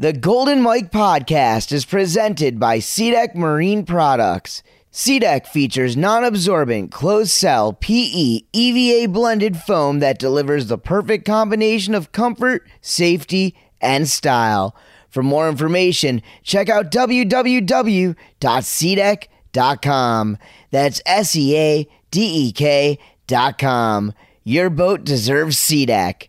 The Golden Mike podcast is presented by SeaDeck Marine Products. SeaDeck features non absorbent, closed cell, PE, EVA blended foam that delivers the perfect combination of comfort, safety, and style. For more information, check out www.seadeck.com. That's S E A D E K.com. Your boat deserves SeaDeck.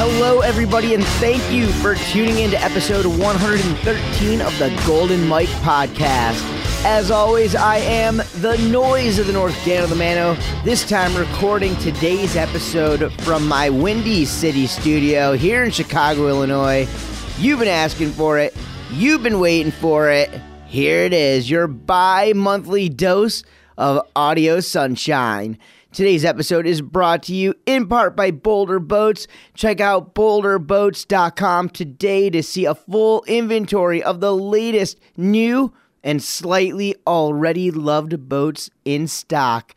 Hello, everybody, and thank you for tuning in to episode 113 of the Golden Mike Podcast. As always, I am the noise of the North Dano the Mano, this time recording today's episode from my Windy City studio here in Chicago, Illinois. You've been asking for it, you've been waiting for it. Here it is, your bi monthly dose of audio sunshine. Today's episode is brought to you in part by Boulder Boats. Check out boulderboats.com today to see a full inventory of the latest new and slightly already loved boats in stock.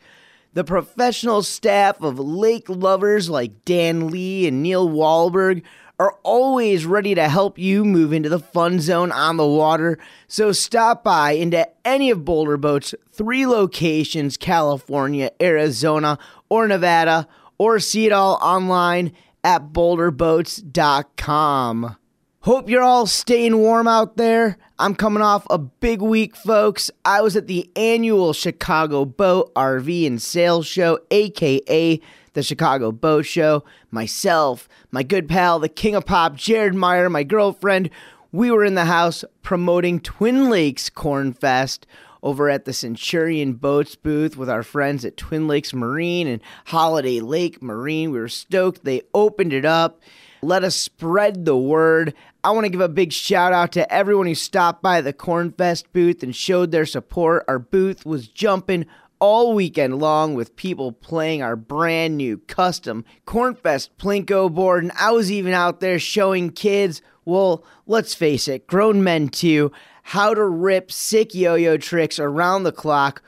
The professional staff of lake lovers like Dan Lee and Neil Wahlberg are always ready to help you move into the fun zone on the water. So stop by into any of Boulder Boat's three locations California, Arizona, or Nevada, or see it all online at boulderboats.com. Hope you're all staying warm out there. I'm coming off a big week, folks. I was at the annual Chicago Boat, RV, and Sales Show, aka the Chicago Boat Show. Myself, my good pal, the King of Pop, Jared Meyer, my girlfriend, we were in the house promoting Twin Lakes Corn Fest over at the Centurion Boats booth with our friends at Twin Lakes Marine and Holiday Lake Marine. We were stoked. They opened it up. Let us spread the word. I want to give a big shout out to everyone who stopped by the Cornfest booth and showed their support. Our booth was jumping all weekend long with people playing our brand new custom Cornfest Plinko board. And I was even out there showing kids, well, let's face it, grown men too, how to rip sick yo yo tricks around the clock.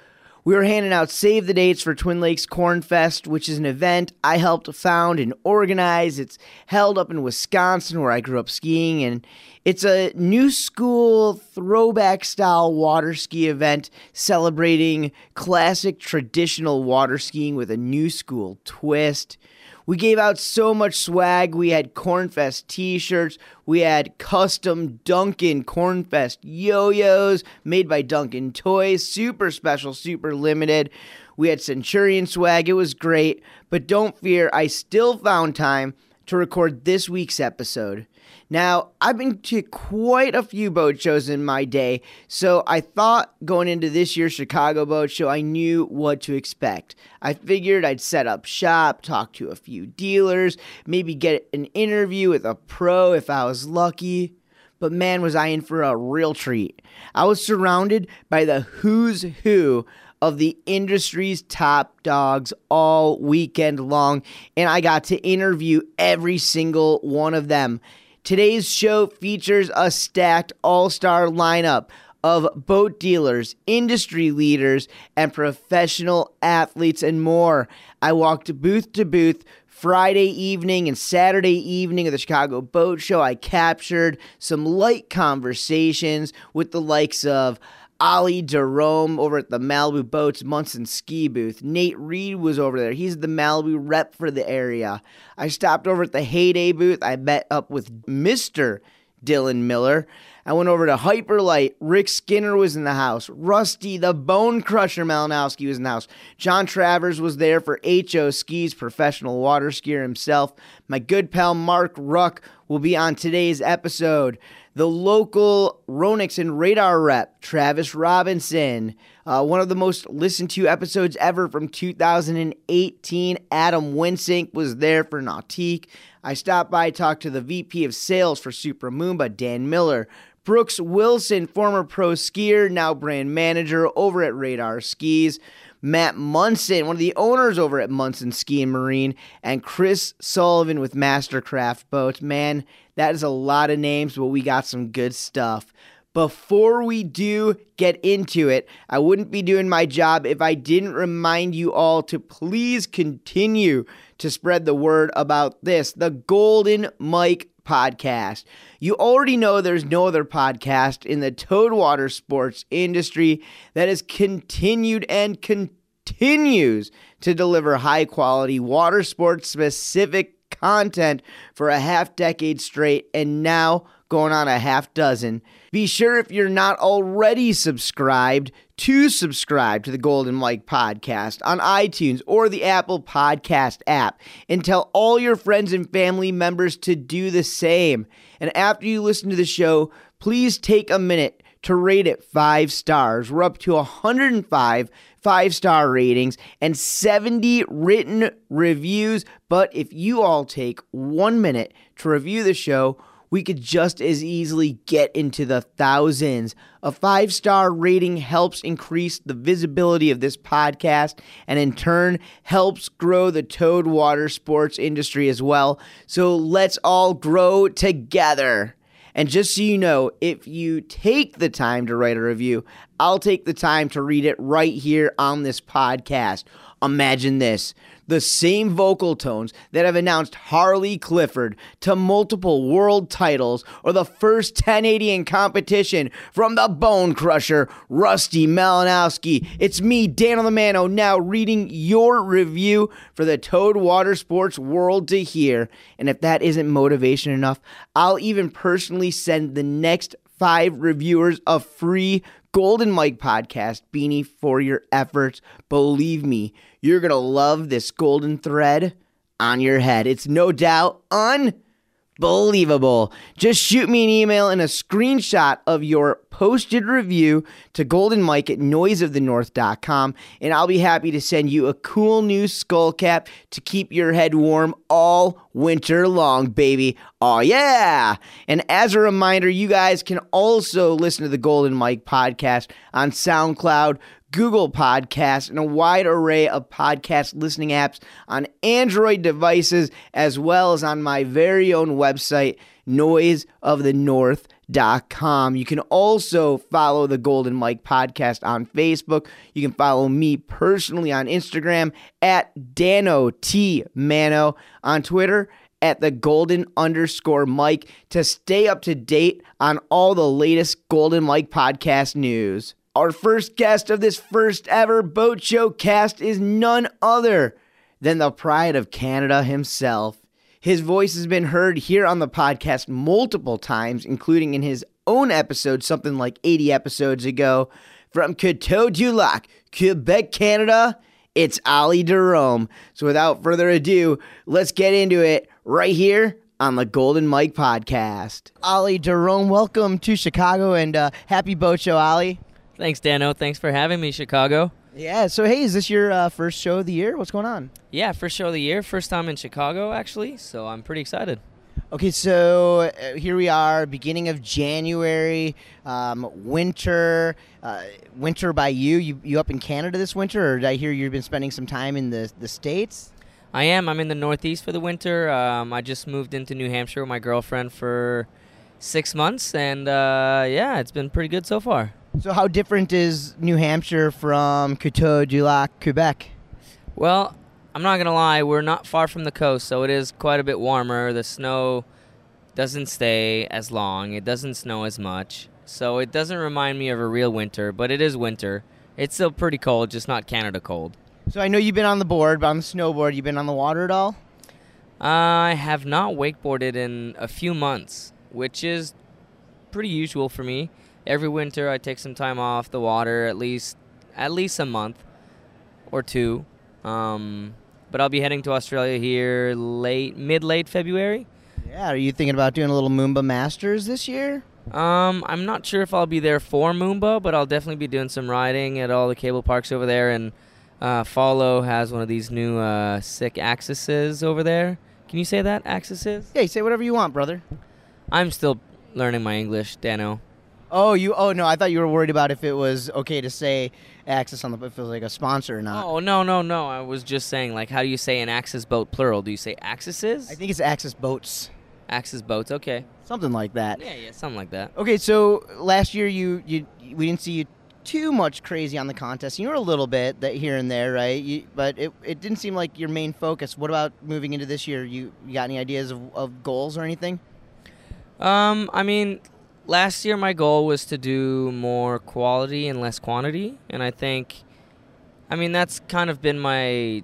We were handing out save the dates for Twin Lakes Corn Fest, which is an event I helped found and organize. It's held up in Wisconsin, where I grew up skiing, and it's a new school throwback style water ski event celebrating classic traditional water skiing with a new school twist. We gave out so much swag. We had Cornfest t shirts. We had custom Duncan Cornfest yo yos made by Duncan Toys. Super special, super limited. We had Centurion swag. It was great. But don't fear, I still found time to record this week's episode. Now, I've been to quite a few boat shows in my day, so I thought going into this year's Chicago Boat Show, I knew what to expect. I figured I'd set up shop, talk to a few dealers, maybe get an interview with a pro if I was lucky. But man, was I in for a real treat. I was surrounded by the who's who of the industry's top dogs all weekend long, and I got to interview every single one of them. Today's show features a stacked all star lineup of boat dealers, industry leaders, and professional athletes, and more. I walked booth to booth. Friday evening and Saturday evening of the Chicago Boat Show, I captured some light conversations with the likes of Oli Derome over at the Malibu Boats Munson Ski Booth. Nate Reid was over there. He's the Malibu rep for the area. I stopped over at the Heyday booth. I met up with Mr. Dylan Miller. I went over to Hyperlite. Rick Skinner was in the house. Rusty, the Bone Crusher Malinowski was in the house. Jon Travers was there for HO Skis, professional water skier himself. My good pal Mark Ruck will be on today's episode. The local Ronix and Radar rep, Travis Robinson. Uh, one of the most listened to episodes ever from 2018. Adam Wensink was there for Nautique. I stopped by, talked to the VP of sales for Supramoomba, Dan Miller. Brooks Wilson, former pro skier, now brand manager over at Radar Skis. Matt Munson, one of the owners over at Munson Ski and Marine, and Chris Sullivan with Mastercraft Boats. Man, that is a lot of names, but we got some good stuff. Before we do get into it, I wouldn't be doing my job if I didn't remind you all to please continue to spread the word about this the Golden Mike podcast. You already know there's no other podcast in the towed water sports industry that has continued and continues to deliver high quality water sports specific content for a half decade straight and now going on a half dozen. Be sure if you're not already subscribed to subscribe to the Golden Mike podcast on iTunes or the Apple Podcast app and tell all your friends and family members to do the same. And after you listen to the show, please take a minute to rate it five stars. We're up to 105 five star ratings and 70 written reviews. But if you all take one minute to review the show, we could just as easily get into the thousands. A five star rating helps increase the visibility of this podcast and in turn helps grow the Towed water sports industry as well. So let's all grow together. And just so you know, if you take the time to write a review, I'll take the time to read it right here on this podcast. Imagine this the same vocal tones that have announced Harley Clifford to multiple world titles or the first 1080 in competition from the Bone Crusher, Rusty Malinowski. It's me, Dan Lamano, now reading your review for the Towed Water Sports world to hear. And if that isn't motivation enough, I'll even personally send the next five reviewers a free Golden Mike podcast beanie for your efforts. Believe me, you're going to love this golden thread on your head. It's no doubt unbelievable. Just shoot me an email and a screenshot of your posted review to goldenmike at noiseofthenorth.com, and I'll be happy to send you a cool new skull cap to keep your head warm all winter long, baby. Oh, yeah. And as a reminder, you guys can also listen to the Golden Mike podcast on SoundCloud, Google Podcasts, and a wide array of podcast listening apps on Android devices, as well as on my very own website, noiseofthenorth.com. You can also follow the Golden Mike podcast on Facebook. You can follow me personally on Instagram at Dano T Mano, on Twitter at the golden underscore Mike to stay up to date on all the latest Golden Mike podcast news. Our first guest of this first ever boat show cast is none other than the pride of Canada himself. His voice has been heard here on the podcast multiple times, including in his own episode, something like 80 episodes ago. From Coteau du Lac, Quebec, Canada, it's Oli Derome. So without further ado, let's get into it right here on the Golden Mike podcast. Oli Derome, welcome to Chicago and uh, happy boat show, Oli. Thanks, Dano. Thanks for having me, Chicago. Yeah. So, hey, is this your uh, first show of the year? What's going on? Yeah, first show of the year. First time in Chicago, actually. So I'm pretty excited. Okay, so uh, here we are, beginning of January, um, winter. Uh, winter by you. you. You up in Canada this winter, or did I hear you've been spending some time in the the states? I am. I'm in the Northeast for the winter. Um, I just moved into New Hampshire with my girlfriend for six months, and uh, yeah, it's been pretty good so far. So, how different is New Hampshire from Coteau du Lac, Quebec? Well, I'm not gonna lie, we're not far from the coast, so it is quite a bit warmer. The snow doesn't stay as long. It doesn't snow as much, so it doesn't remind me of a real winter. But it is winter. It's still pretty cold, just not Canada cold. So I know you've been on the board, but on the snowboard, you've been on the water at all? Uh, I have not wakeboarded in a few months, which is pretty usual for me. Every winter, I take some time off the water, at least at least a month or two. Um, but I'll be heading to Australia here late, mid late February. Yeah, are you thinking about doing a little Moomba Masters this year? Um, I'm not sure if I'll be there for Moomba, but I'll definitely be doing some riding at all the cable parks over there. And uh, Follow has one of these new uh, sick axes over there. Can you say that axes? Yeah, you say whatever you want, brother. I'm still learning my English, Dano. Oh, you. Oh no, I thought you were worried about if it was okay to say Axis on the if it was like a sponsor or not. Oh no no no! I was just saying like, how do you say an Axis boat plural? Do you say Axes? I think it's Axis Boats, Axis boats. Okay. something like that. Yeah yeah, something like that. Okay, so last year you you we didn't see you too much crazy on the contest. You were a little bit that here and there, right? You, but it, it didn't seem like your main focus. What about moving into this year? You, you got any ideas of, of goals or anything? Um, I mean, last year my goal was to do more quality and less quantity, and I think, I mean, that's kind of been my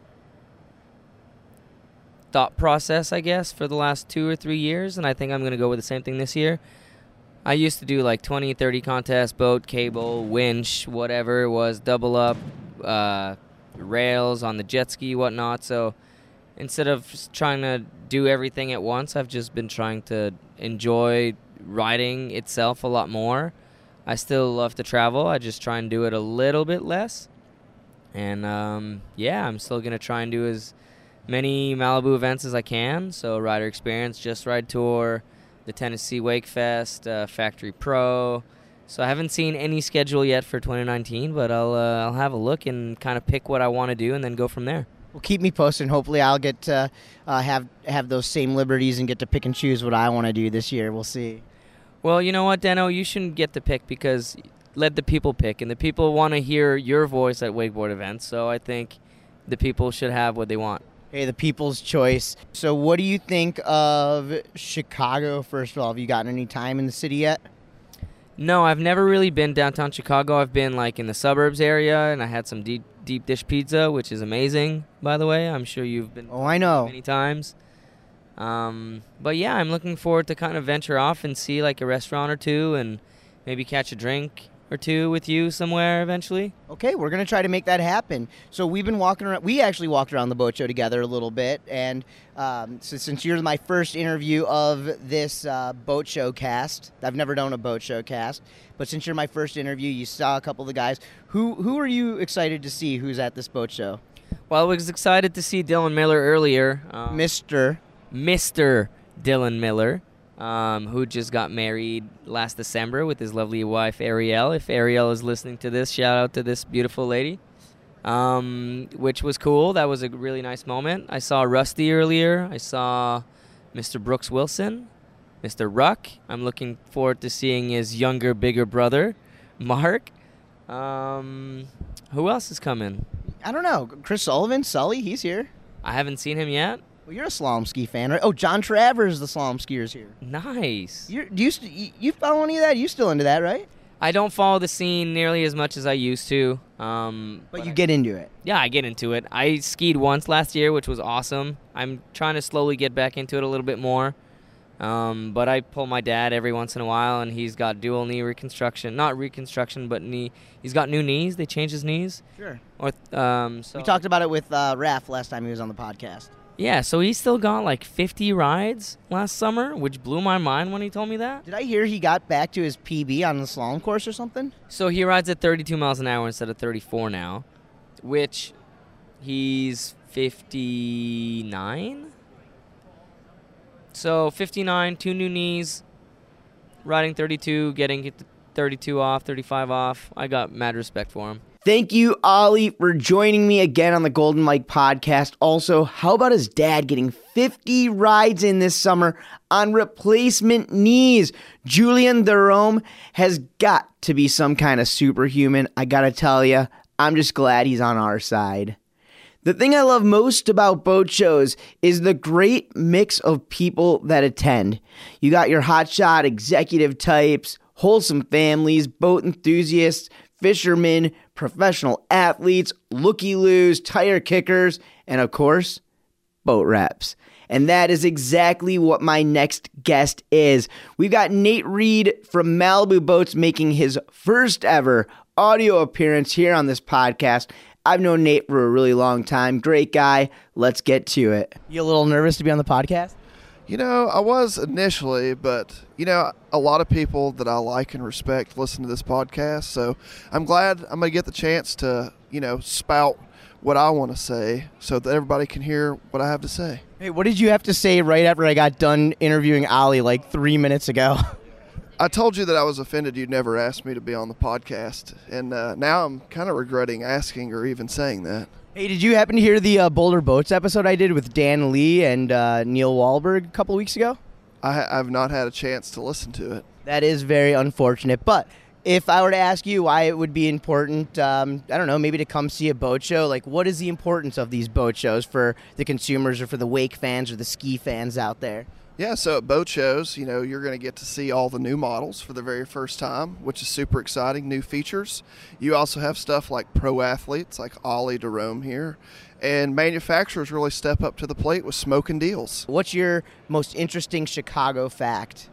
thought process, I guess, for the last two or three years, and I think I'm going to go with the same thing this year. I used to do like 20, 30 contests, boat, cable, winch, whatever it was, double up, uh, rails on the jet ski, whatnot. So instead of trying to do everything at once, I've just been trying to enjoy riding itself a lot more. I still love to travel. I just try and do it a little bit less. And um, yeah, I'm still gonna try and do as many Malibu events as I can. So rider experience, just ride tour, the Tennessee Wake Fest, uh, Factory Pro. So I haven't seen any schedule yet for 2019, but I'll uh, I'll have a look and kind of pick what I want to do and then go from there. Well, keep me posted. and Hopefully, I'll get to uh, have have those same liberties and get to pick and choose what I want to do this year. We'll see. Well, you know what, Dano, you shouldn't get to pick because let the people pick, and the people want to hear your voice at wakeboard events. So I think the people should have what they want. Hey, the people's choice. So, what do you think of Chicago? First of all, have you gotten any time in the city yet? No, I've never really been downtown Chicago. I've been like in the suburbs area, and I had some deep deep dish pizza, which is amazing, by the way. I'm sure you've been Oh, I know. many times. Um, but yeah, I'm looking forward to kind of venture off and see like a restaurant or two, and maybe catch a drink or two with you somewhere eventually. Okay, we're gonna try to make that happen. So we've been walking around. We actually walked around the boat show together a little bit, and um, so since you're my first interview of this uh, boat show cast, I've never done a boat show cast, but since you're my first interview, you saw a couple of the guys. Who who are you excited to see? Who's at this boat show? Well, I was excited to see Dylan Miller earlier. Um, Mister. Mr. Dylan Miller, um, who just got married last December with his lovely wife Ariel. If Ariel is listening to this, shout out to this beautiful lady, um, which was cool. That was a really nice moment. I saw Rusty earlier. I saw Mr. Brooks Wilson, Mr. Ruck. I'm looking forward to seeing his younger, bigger brother, Mark. Um, who else is coming? I don't know. Chris Sullivan, Sully, he's here. I haven't seen him yet. Well, you're a slalom ski fan, right? Oh, Jon Travers, the slalom skier's here. Nice. You're, do you, st- you follow any of that? You still into that, right? I don't follow the scene nearly as much as I used to. Um, But you I- get into it. yeah, I get into it. I skied once last year, which was awesome. I'm trying to slowly get back into it a little bit more. Um, but I pull my dad every once in a while, and he's got dual knee reconstruction. Not reconstruction, but knee. He's got new knees. They changed his knees. Sure. Or um, so We talked about it with uh, Raph last time he was on the podcast. Yeah, so he still got like 50 rides last summer, which blew my mind when he told me that. Did I hear he got back to his PB on the slalom course or something? So he rides at 32 miles an hour instead of 34 now, which he's 59. So 59, two new knees, riding 32, getting 32 off, 35 off. I got mad respect for him. Thank you, Oli, for joining me again on the Golden Mike podcast. Also, how about his dad getting 50 rides in this summer on replacement knees? Julian Derome has got to be some kind of superhuman. I gotta tell you, I'm just glad he's on our side. The thing I love most about boat shows is the great mix of people that attend. You got your hotshot executive types, wholesome families, boat enthusiasts, fishermen, professional athletes, looky loos, tire kickers, and of course, boat reps. And that is exactly what my next guest is. We've got Nate Reid from Malibu Boats making his first ever audio appearance here on this podcast. I've known Nate for a really long time. Great guy. Let's get to it. You a little nervous to be on the podcast? You know, I was initially, but you know, a lot of people that I like and respect listen to this podcast. So I'm glad I'm going to get the chance to, you know, spout what I want to say so that everybody can hear what I have to say. Hey, what did you have to say right after I got done interviewing Oli like three minutes ago? I told you that I was offended you'd never asked me to be on the podcast, and uh, now I'm kind of regretting asking or even saying that. Hey, did you happen to hear the uh, Boulder Boats episode I did with Dan Lee and uh, Neil Wahlberg a couple weeks ago? I, I've not had a chance to listen to it. That is very unfortunate. But if I were to ask you why it would be important, um, I don't know, maybe to come see a boat show, like what is the importance of these boat shows for the consumers or for the wake fans or the ski fans out there? Yeah, so at boat shows, you know, you're going to get to see all the new models for the very first time, which is super exciting, new features. You also have stuff like pro athletes like Oli Derome here, and manufacturers really step up to the plate with smoking deals. What's your most interesting Chicago fact?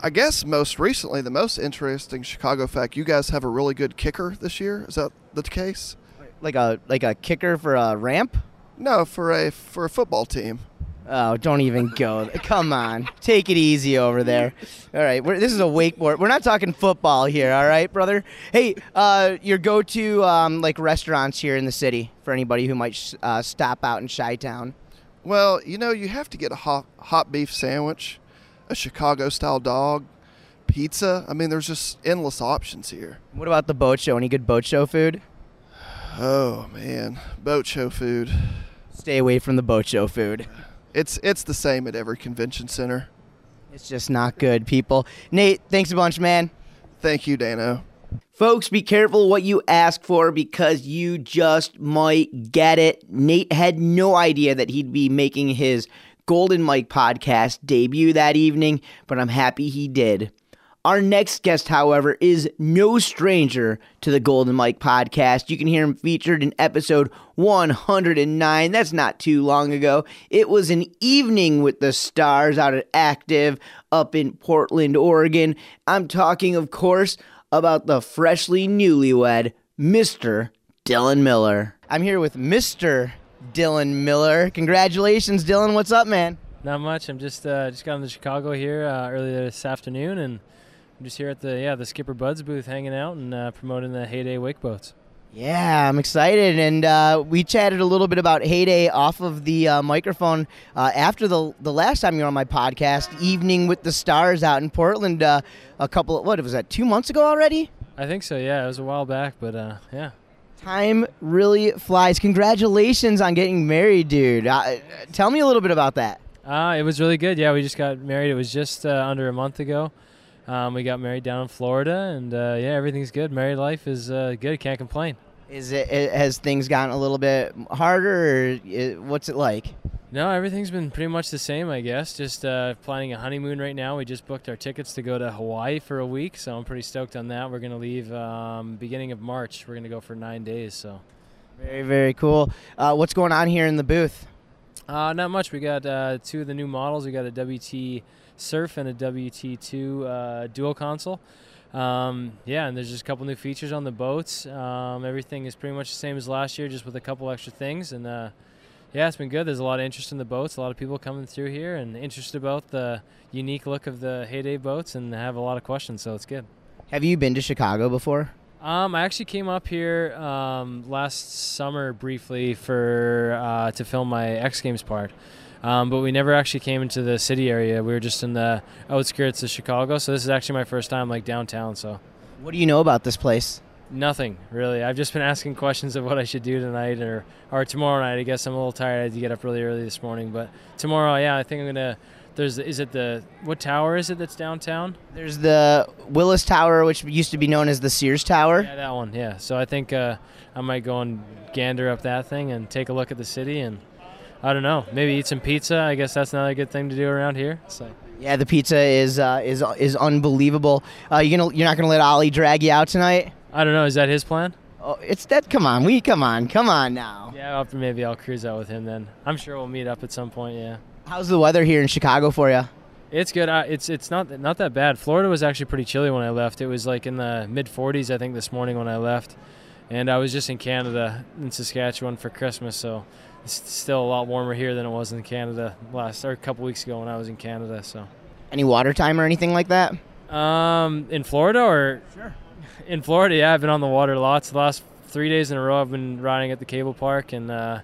I guess most recently, the most interesting Chicago fact, you guys have a really good kicker this year. Is that the case? Like a like a kicker for a ramp? No, for a for a football team. Oh, don't even go. Come on. Take it easy over there. All right. We're, this is a wakeboard. We're not talking football here, all right, brother? Hey, uh, your go to um, like restaurants here in the city for anybody who might uh, stop out in Chi Town? Well, you know, you have to get a hot, hot beef sandwich, a Chicago style dog, pizza. I mean, there's just endless options here. What about the boat show? Any good boat show food? Oh, man. Boat show food. Stay away from the boat show food. It's it's the same at every convention center. It's just not good, people. Nate, thanks a bunch, man. Thank you, Dano. Folks, be careful what you ask for because you just might get it. Nate had no idea that he'd be making his Golden Mike podcast debut that evening, but I'm happy he did. Our next guest, however, is no stranger to the Golden Mike podcast. You can hear him featured in episode 109. That's not too long ago. It was an evening with the stars out at Active up in Portland, Oregon. I'm talking, of course, about the freshly newlywed Mr. Dylan Miller. I'm here with Mr. Dylan Miller. Congratulations, Dylan. What's up, man? Not much. I'm just uh, just got into Chicago here uh, earlier this afternoon, and I'm just here at the yeah the Skipper Buds booth, hanging out and uh, promoting the Heyday wake boats. Yeah, I'm excited, and uh, we chatted a little bit about Heyday off of the uh, microphone uh, after the the last time you were on my podcast, Evening with the Stars, out in Portland. Uh, a couple, of, what was that? Two months ago already. I think so. Yeah, it was a while back, but uh, yeah. Time really flies. Congratulations on getting married, dude. Uh, tell me a little bit about that. Uh, it was really good. Yeah, we just got married. It was just uh, under a month ago. Um, we got married down in Florida, and uh, yeah, everything's good. Married life is uh, good. Can't complain. Is it, it has things gotten a little bit harder, or it, what's it like? No, everything's been pretty much the same, I guess. Just uh, planning a honeymoon right now. We just booked our tickets to go to Hawaii for a week, so I'm pretty stoked on that. We're gonna leave um, beginning of March. We're gonna go for nine days. So Very very cool. Uh, what's going on here in the booth? uh, not much. We got uh, two of the new models. We got a WT Surf and a WT2 uh, dual console. Um, yeah, and there's just a couple new features on the boats. Um, everything is pretty much the same as last year, just with a couple extra things. And uh, yeah, it's been good. There's a lot of interest in the boats. A lot of people coming through here and interested about the unique look of the Heyday boats, and have a lot of questions. So it's good. Have you been to Chicago before? Um, I actually came up here um, last summer briefly for uh, to film my X Games part, um, but we never actually came into the city area. We were just in the outskirts of Chicago, so this is actually my first time like downtown. So What do you know about this place? nothing really. I've just been asking questions of what I should do tonight or or tomorrow night. I guess I'm a little tired. I had to get up really early this morning, but tomorrow, yeah, I think I'm gonna. There's is it the what tower is it that's downtown? There's the Willis Tower, which used to be known as the Sears Tower. Yeah, that one. Yeah. So I think uh, I might go and gander up that thing and take a look at the city and I don't know, maybe eat some pizza. I guess that's another good thing to do around here. So Yeah, the pizza is uh, is is unbelievable. Uh, you gonna you're not gonna let Oli drag you out tonight? I don't know. Is that his plan? Oh, it's that. Come on, we come on, come on now. Yeah, maybe I'll cruise out with him then. I'm sure we'll meet up at some point. Yeah. How's the weather here in Chicago for you? It's good. It's it's not not that bad. Florida was actually pretty chilly when I left. It was like in the mid 40s I think this morning when I left, and I was just in Canada in Saskatchewan for Christmas, so it's still a lot warmer here than it was in Canada last or a couple weeks ago when I was in Canada. So. Any water time or anything like that? Um, in Florida or Sure. in Florida, yeah, I've been on the water lots. The last three days in a row, I've been riding at the cable park, and uh,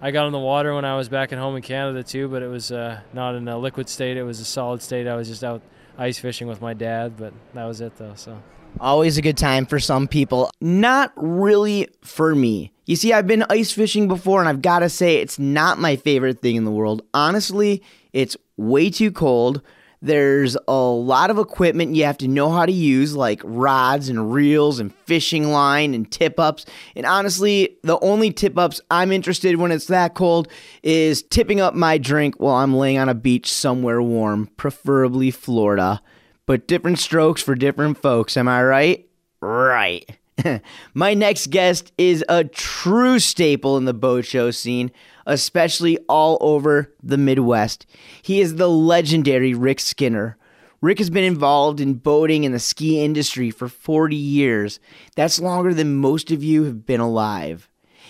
I got on the water when I was back at home in Canada too. But it was uh, not in a liquid state; it was a solid state. I was just out ice fishing with my dad, but that was it though. So. Always a good time for some people. Not really for me. You see, I've been ice fishing before, and I've got to say, it's not my favorite thing in the world. Honestly, it's way too cold. There's a lot of equipment you have to know how to use, like rods and reels and fishing line and tip ups. And honestly, the only tip ups I'm interested in when it's that cold is tipping up my drink while I'm laying on a beach somewhere warm, preferably Florida but different strokes for different folks. Am I right? Right. My next guest is a true staple in the boat show scene, especially all over the Midwest. He is the legendary Rick Skinner. Rick has been involved in boating and the ski industry for 40 years. That's longer than most of you have been alive.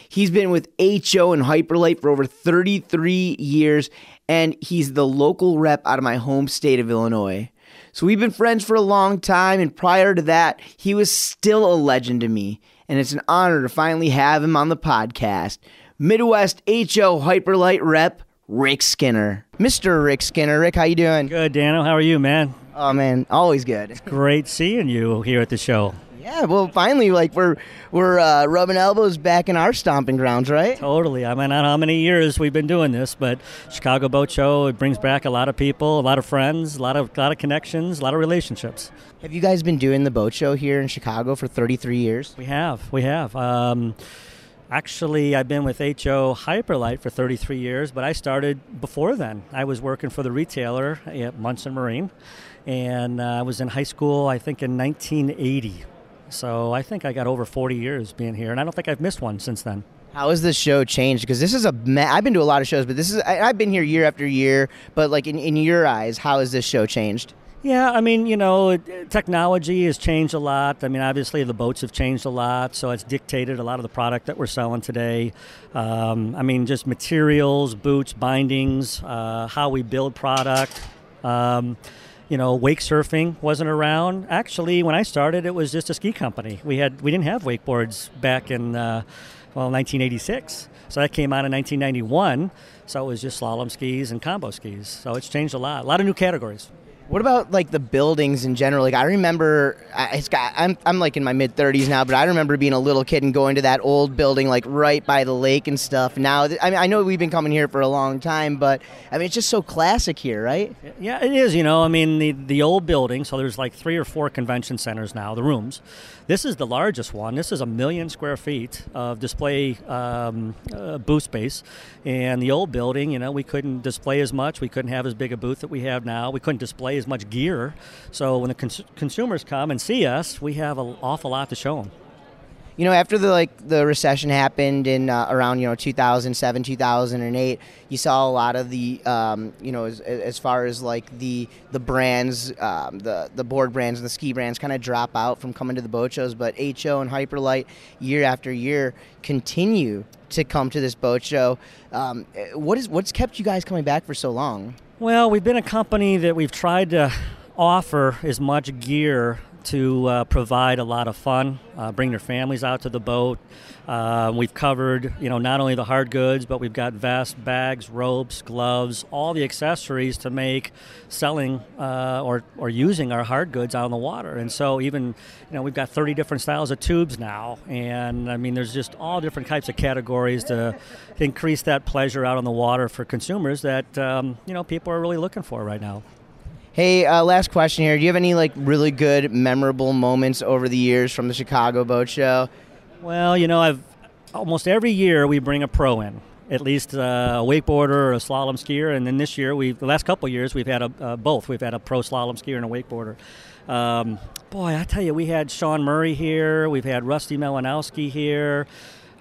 He's been with HO and Hyperlite for over 33 years, and he's the local rep out of my home state of Illinois. So we've been friends for a long time, and prior to that, he was still a legend to me. And it's an honor to finally have him on the podcast. Midwest HO Hyperlite rep, Rick Skinner. Mr. Rick Skinner. Rick, how you doing? Good, Dano. How are you, man? Oh man, always good. It's Great seeing you here at the show. Yeah, well, finally, like we're we're uh, rubbing elbows back in our stomping grounds, right? Totally. I mean, I don't know how many years we've been doing this, but Chicago Boat Show it brings back a lot of people, a lot of friends, a lot of lot of connections, a lot of relationships. Have you guys been doing the boat show here in Chicago for 33 years? We have, we have. Um, actually, I've been with HO Hyperlite for 33 years, but I started before then. I was working for the retailer at Munson Marine, and uh, I was in high school, I think, in 1980. So I think I got over 40 years being here, and I don't think I've missed one since then. How has this show changed? Because this is a. Ma- I've been to a lot of shows, but this is. I, I've been here year after year. But like in, in your eyes, how has this show changed? Yeah, I mean, you know, it- technology has changed a lot. I mean, obviously the boats have changed a lot, so it's dictated a lot of the product that we're selling today. Um, I mean, just materials, boots, bindings, uh, how we build product. Um, you know, wake surfing wasn't around. Actually, when I started, it was just a ski company. We had we didn't have wakeboards back in uh, well 1986. So that came out in 1991. So it was just slalom skis and combo skis. So it's changed a lot. A lot of new categories. What about like the buildings in general? Like I remember, I- I'm I'm like in my mid 30s now, but I remember being a little kid and going to that old building like right by the lake and stuff. Now, I mean, I know we've been coming here for a long time, but I mean, it's just so classic here, right? Yeah, it is. You know, I mean, the the old building. So there's like three or four convention centers now. The rooms. This is the largest one. This is a million square feet of display um, uh, booth space. And the old building, you know, we couldn't display as much. We couldn't have as big a booth that we have now. We couldn't display as much gear. So when the cons- consumers come and see us, we have an awful lot to show them. You know, after the like the recession happened in uh, around you know 2007, 2008, you saw a lot of the um, you know as, as far as like the the brands, um, the the board brands and the ski brands kind of drop out from coming to the boat shows. But HO and Hyperlite year after year continue to come to this boat show. Um, what is what's kept you guys coming back for so long? Well, we've been a company that we've tried to offer as much gear to uh, provide a lot of fun, uh, bring their families out to the boat. Uh, we've covered, you know, not only the hard goods, but we've got vests, bags, ropes, gloves, all the accessories to make selling uh, or, or using our hard goods out on the water. And so even, you know, we've got 30 different styles of tubes now. And I mean, there's just all different types of categories to increase that pleasure out on the water for consumers that, um, you know, people are really looking for right now. Hey, uh, last question here. Do you have any like really good, memorable moments over the years from the Chicago Boat Show? Well, you know, I've almost every year we bring a pro in, at least uh, a wakeboarder or a slalom skier. And then this year, we the last couple years, we've had a, uh, both. We've had a pro slalom skier and a wakeboarder. Um, boy, I tell you, we had Shaun Murray here. We've had Rusty Malinowski here.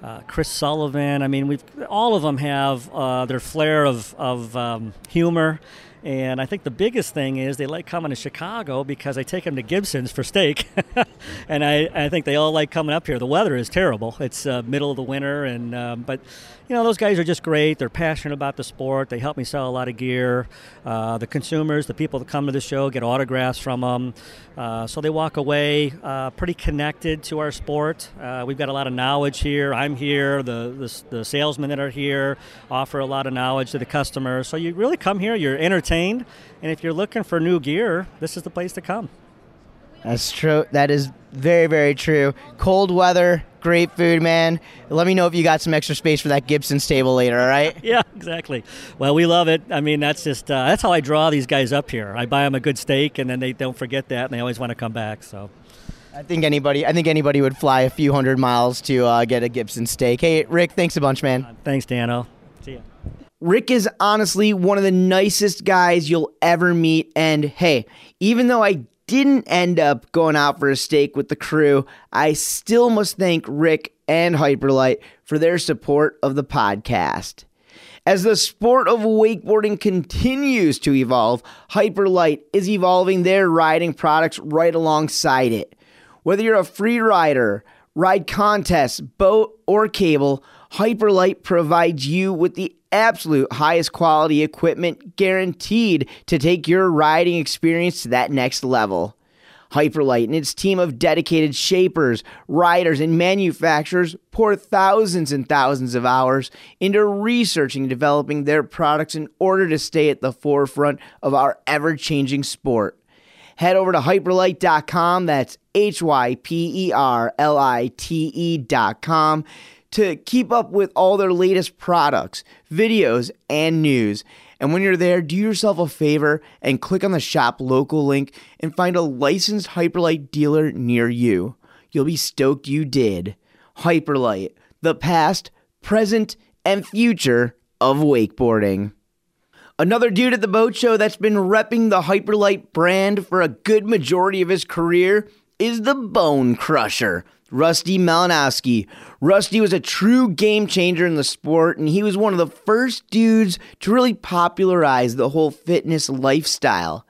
Uh, Chris Sullivan. I mean, we've all of them have uh, their flair of, of um, humor and I think the biggest thing is they like coming to Chicago because I take them to Gibson's for steak. and I, I think they all like coming up here. The weather is terrible. It's uh, middle of the winter, and um, but you know those guys are just great. They're passionate about the sport. They help me sell a lot of gear. Uh, the consumers, the people that come to the show, get autographs from them. Uh, so they walk away uh, pretty connected to our sport. Uh, we've got a lot of knowledge here. I'm here. The, the the salesmen that are here offer a lot of knowledge to the customers. So you really come here. You're entertained entertained. And if you're looking for new gear, this is the place to come. That's true. That is very, very true. Cold weather, great food, man. Let me know if you got some extra space for that Gibson's table later, all right? yeah, exactly. Well, we love it. I mean, that's just uh, that's how I draw these guys up here. I buy them a good steak, and then they don't forget that, and they always want to come back. So. I think anybody, I think anybody would fly a few hundred miles to uh, get a Gibson steak. Hey, Rick, thanks a bunch, man. Uh, thanks, Dano. See ya. Rick is honestly one of the nicest guys you'll ever meet. And hey, even though I didn't end up going out for a steak with the crew, I still must thank Rick and Hyperlite for their support of the podcast. As the sport of wakeboarding continues to evolve, Hyperlite is evolving their riding products right alongside it. Whether you're a free rider, ride contests, boat, or cable, Hyperlite provides you with the absolute highest quality equipment guaranteed to take your riding experience to that next level. Hyperlite and its team of dedicated shapers, riders, and manufacturers pour thousands and thousands of hours into researching and developing their products in order to stay at the forefront of our ever changing sport. Head over to hyperlite.com, that's H Y P E R L I T E.com to keep up with all their latest products, videos, and news. And when you're there, do yourself a favor and click on the shop local link and find a licensed Hyperlite dealer near you. You'll be stoked you did. Hyperlite, the past, present, and future of wakeboarding. Another dude at the boat show that's been repping the Hyperlite brand for a good majority of his career is the Bone Crusher. Rusty Malinowski. Rusty was a true game changer in the sport, and he was one of the first dudes to really popularize the whole fitness lifestyle.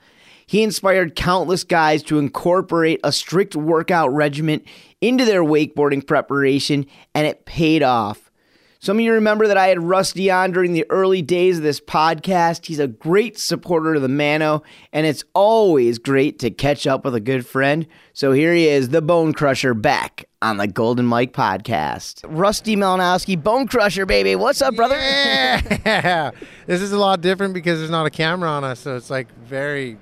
He inspired countless guys to incorporate a strict workout regimen into their wakeboarding preparation, and it paid off. Some of you remember that I had Rusty on during the early days of this podcast. He's a great supporter of the Mano, and it's always great to catch up with a good friend. So here he is, the Bone Crusher, back on the Golden Mike podcast. Rusty Malinowski, Bone Crusher, baby. What's up, brother? Yeah. this is a lot different because there's not a camera on us, so it's like very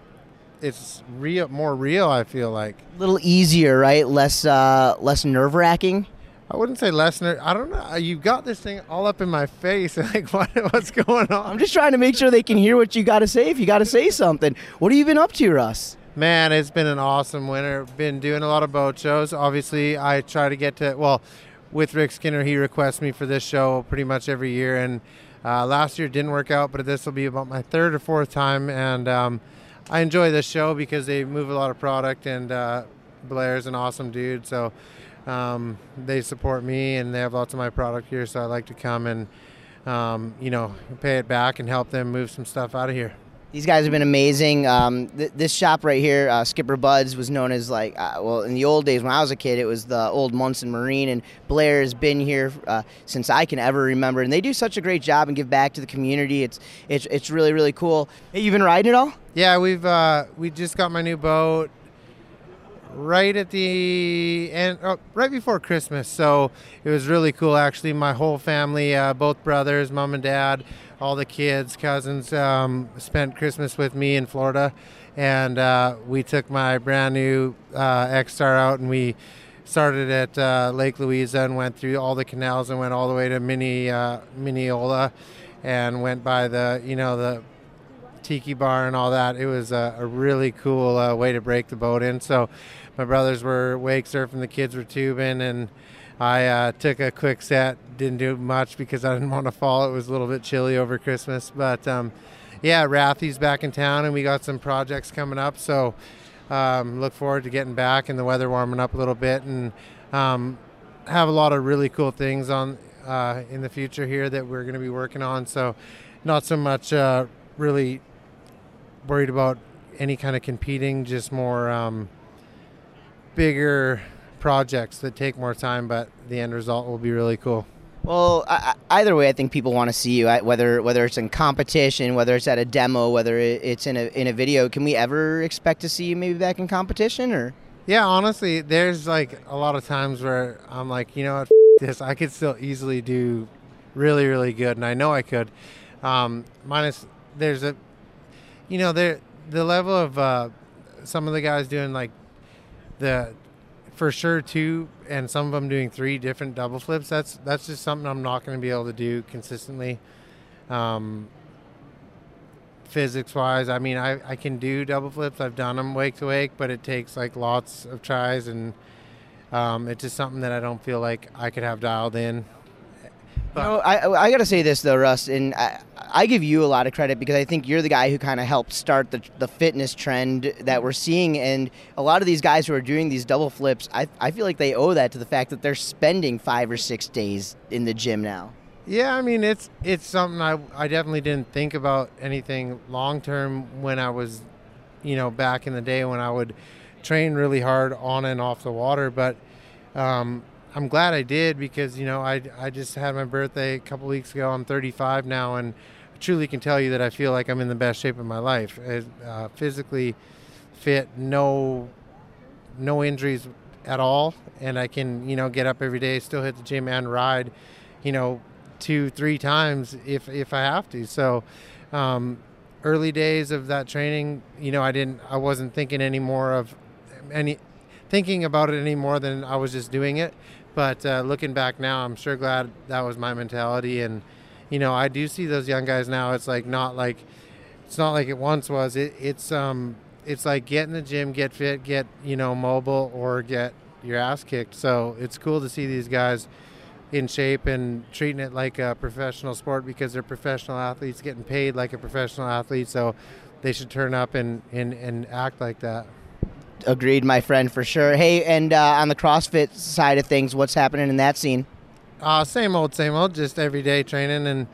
it's real more real i feel like a little easier right less uh less nerve wracking I wouldn't say Lesnar. I don't know. You've got this thing all up in my face. Like, what, what's going on? I'm just trying to make sure they can hear what you got to say. If you got to say something, what have you been up to, Russ? Man, it's been an awesome winter. Been doing a lot of boat shows. Obviously, I try to get to well, with Rick Skinner, he requests me for this show pretty much every year. And uh, last year didn't work out, but this will be about my third or fourth time. And um, I enjoy this show because they move a lot of product, and uh, Blair's an awesome dude. So um, they support me and they have lots of my product here, so I like to come and um, you know pay it back and help them move some stuff out of here. These guys have been amazing. Um, th- this shop right here, uh, Skipper Buds, was known as like, uh, well, in the old days when I was a kid, it was the old Munson Marine, and Blair has been here uh, since I can ever remember, and they do such a great job and give back to the community. It's it's it's really really cool. Hey, you been riding it all? Yeah, we've uh, we just got my new boat right at the end, oh, right before Christmas. So it was really cool. Actually, my whole family, uh, both brothers, mom and dad, all the kids, cousins, um, spent Christmas with me in Florida, and uh, we took my brand new uh, X Star out, and we started at uh, Lake Louisa and went through all the canals and went all the way to Mini uh, Minneola, and went by the you know the tiki bar and all that. It was a, a really cool uh, way to break the boat in. So my brothers were wake surfing, the kids were tubing, and I uh, took a quick set, didn't do much because I didn't want to fall. It was a little bit chilly over Christmas, but um, yeah, Rathy's back in town, and we got some projects coming up. So um, look forward to getting back and the weather warming up a little bit, and um, have a lot of really cool things on uh, in the future here that we're going to be working on. So not so much uh, really worried about any kind of competing, just more um, bigger projects that take more time, but the end result will be really cool. Well, I, either way, I think people want to see you. Whether whether it's in competition, whether it's at a demo, whether it's in a in a video. Can we ever expect to see you maybe back in competition or? Yeah, honestly, there's like a lot of times where I'm like, you know what, this I could still easily do really really good, and I know I could. Um, minus there's a, you know, there the level of uh, some of the guys doing like the for sure two and some of them doing three different double flips that's that's just something i'm not going to be able to do consistently. Um, physics wise i mean I, I can do double flips. I've done them wake to wake but it takes like lots of tries and um, it's just something that i don't feel like i could have dialed in but, no, I, I got to say this though, Russ, and I, I give you a lot of credit because I think you're the guy who kind of helped start the, the fitness trend that we're seeing. And a lot of these guys who are doing these double flips, I, I feel like they owe that to the fact that they're spending five or six days in the gym now. Yeah, I mean it's it's something I, I definitely didn't think about anything long term when I was, you know, back in the day when I would train really hard on and off the water. But um, I'm glad I did because you know I I just had my birthday a couple weeks ago. I'm 35 now, and I truly can tell you that I feel like I'm in the best shape of my life. Uh, physically fit, no no injuries at all, and I can you know get up every day, still hit the gym and ride, you know, two three times if if I have to. So. Um, early days of that training, you know, I didn't, I wasn't thinking anymore of any, thinking about it any more than I was just doing it. But uh, looking back now, I'm sure glad that was my mentality. And you know, I do see those young guys now. It's like not like it's not like it once was. It, it's um it's like get in the gym, get fit, get you know mobile, or get your ass kicked. So it's cool to see these guys in shape and treating it like a professional sport because they're professional athletes getting paid like a professional athlete. So they should turn up and, and, and act like that. Agreed, my friend, for sure. Hey, and uh, on the CrossFit side of things, what's happening in that scene? Uh, same old, same old. Just everyday training, and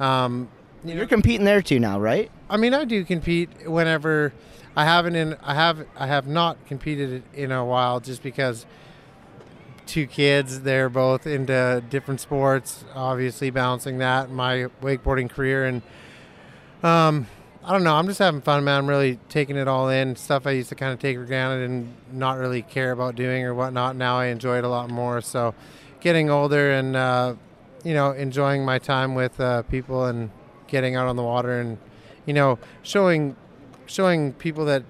um, you are competing there too now, right? I mean, I do compete whenever I haven't. In I have I have not competed in a while, just because two kids. They're both into different sports. Obviously, balancing that my wakeboarding career and um, I don't know. I'm just having fun, man. I'm really taking it all in. Stuff I used to kind of take for granted and not really care about doing or whatnot. Now I enjoy it a lot more. So, getting older and uh, you know enjoying my time with uh, people and getting out on the water and you know showing showing people that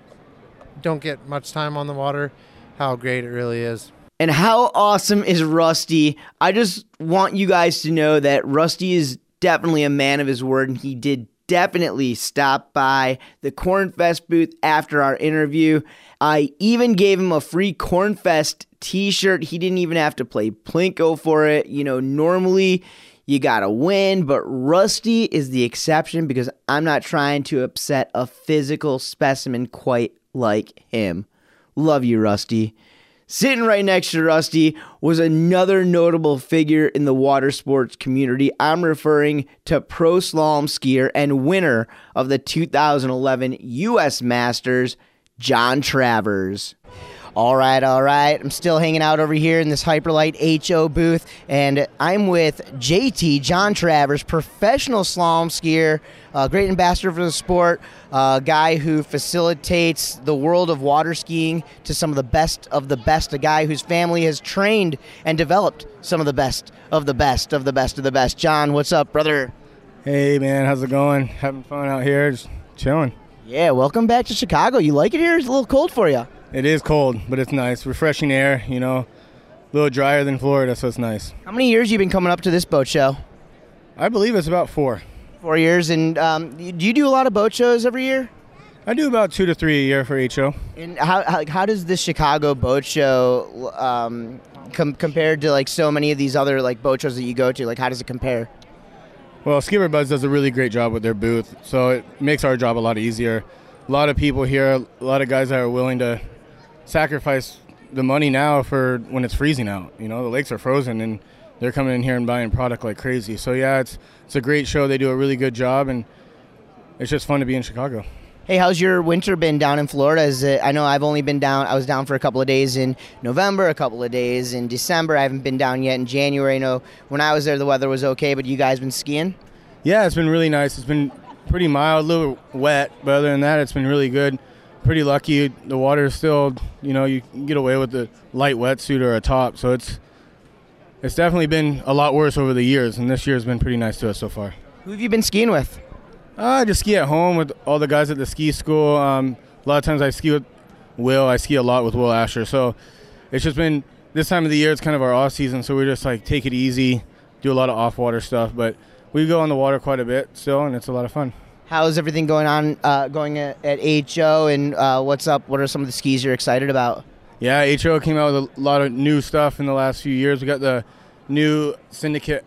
don't get much time on the water how great it really is. And how awesome is Rusty? I just want you guys to know that Rusty is definitely a man of his word and he did definitely stop by the Cornfest booth after our interview. I even gave him a free Cornfest t shirt. He didn't even have to play Plinko for it. You know, normally you gotta win, but Rusty is the exception because I'm not trying to upset a physical specimen quite like him. Love you, Rusty. Sitting right next to Rusty was another notable figure in the water sports community. I'm referring to pro slalom skier and winner of the 2011 U.S. Masters, Jon Travers. All right, all right. I'm still hanging out over here in this Hyperlite HO booth, and I'm with JT, Jon Travers, professional slalom skier, uh, great ambassador for the sport, a uh, guy who facilitates the world of water skiing to some of the best of the best, a guy whose family has trained and developed some of the best of the best of the best of the best. Jon, what's up, brother? Hey, man, how's it going? Having fun out here, just chilling. Yeah, welcome back to Chicago. You like it here? It's a little cold for you. It is cold, but it's nice. Refreshing air, you know, a little drier than Florida, so it's nice. How many years you been coming up to this boat show? I believe it's about four. Four years, and um, do you do a lot of boat shows every year? I do about two to three a year for HO. And how how, how does the Chicago Boat Show um, com- compared to like so many of these other like boat shows that you go to? Like, how does it compare? Well, Skipper Buzz does a really great job with their booth, so it makes our job a lot easier. A lot of people here, a lot of guys that are willing to sacrifice the money now for when it's freezing out. You know, the lakes are frozen and they're coming in here and buying product like crazy. So yeah, it's it's a great show. They do a really good job, and it's just fun to be in Chicago. Hey, how's your winter been down in Florida? Is it, I know I've only been down. I was down for a couple of days in November, a couple of days in December. I haven't been down yet in January. I know when I was there, the weather was okay, but you guys been skiing? Yeah, it's been really nice. It's been pretty mild, a little wet, but other than that, it's been really good. Pretty lucky. The water is still, you know, you can get away with the light wetsuit or a top, so it's it's definitely been a lot worse over the years, and this year has been pretty nice to us so far. Who have you been skiing with? Uh, I just ski at home with all the guys at the ski school. Um, a lot of times I ski with Will. I ski a lot with Will Asher. So it's just been this time of the year. It's kind of our off season, so we just like take it easy, do a lot of off water stuff. But we go on the water quite a bit still, and it's a lot of fun. How's everything going on uh, going at, at HO, and uh, what's up? What are some of the skis you're excited about? Yeah, HO came out with a lot of new stuff in the last few years. We got the new Syndicate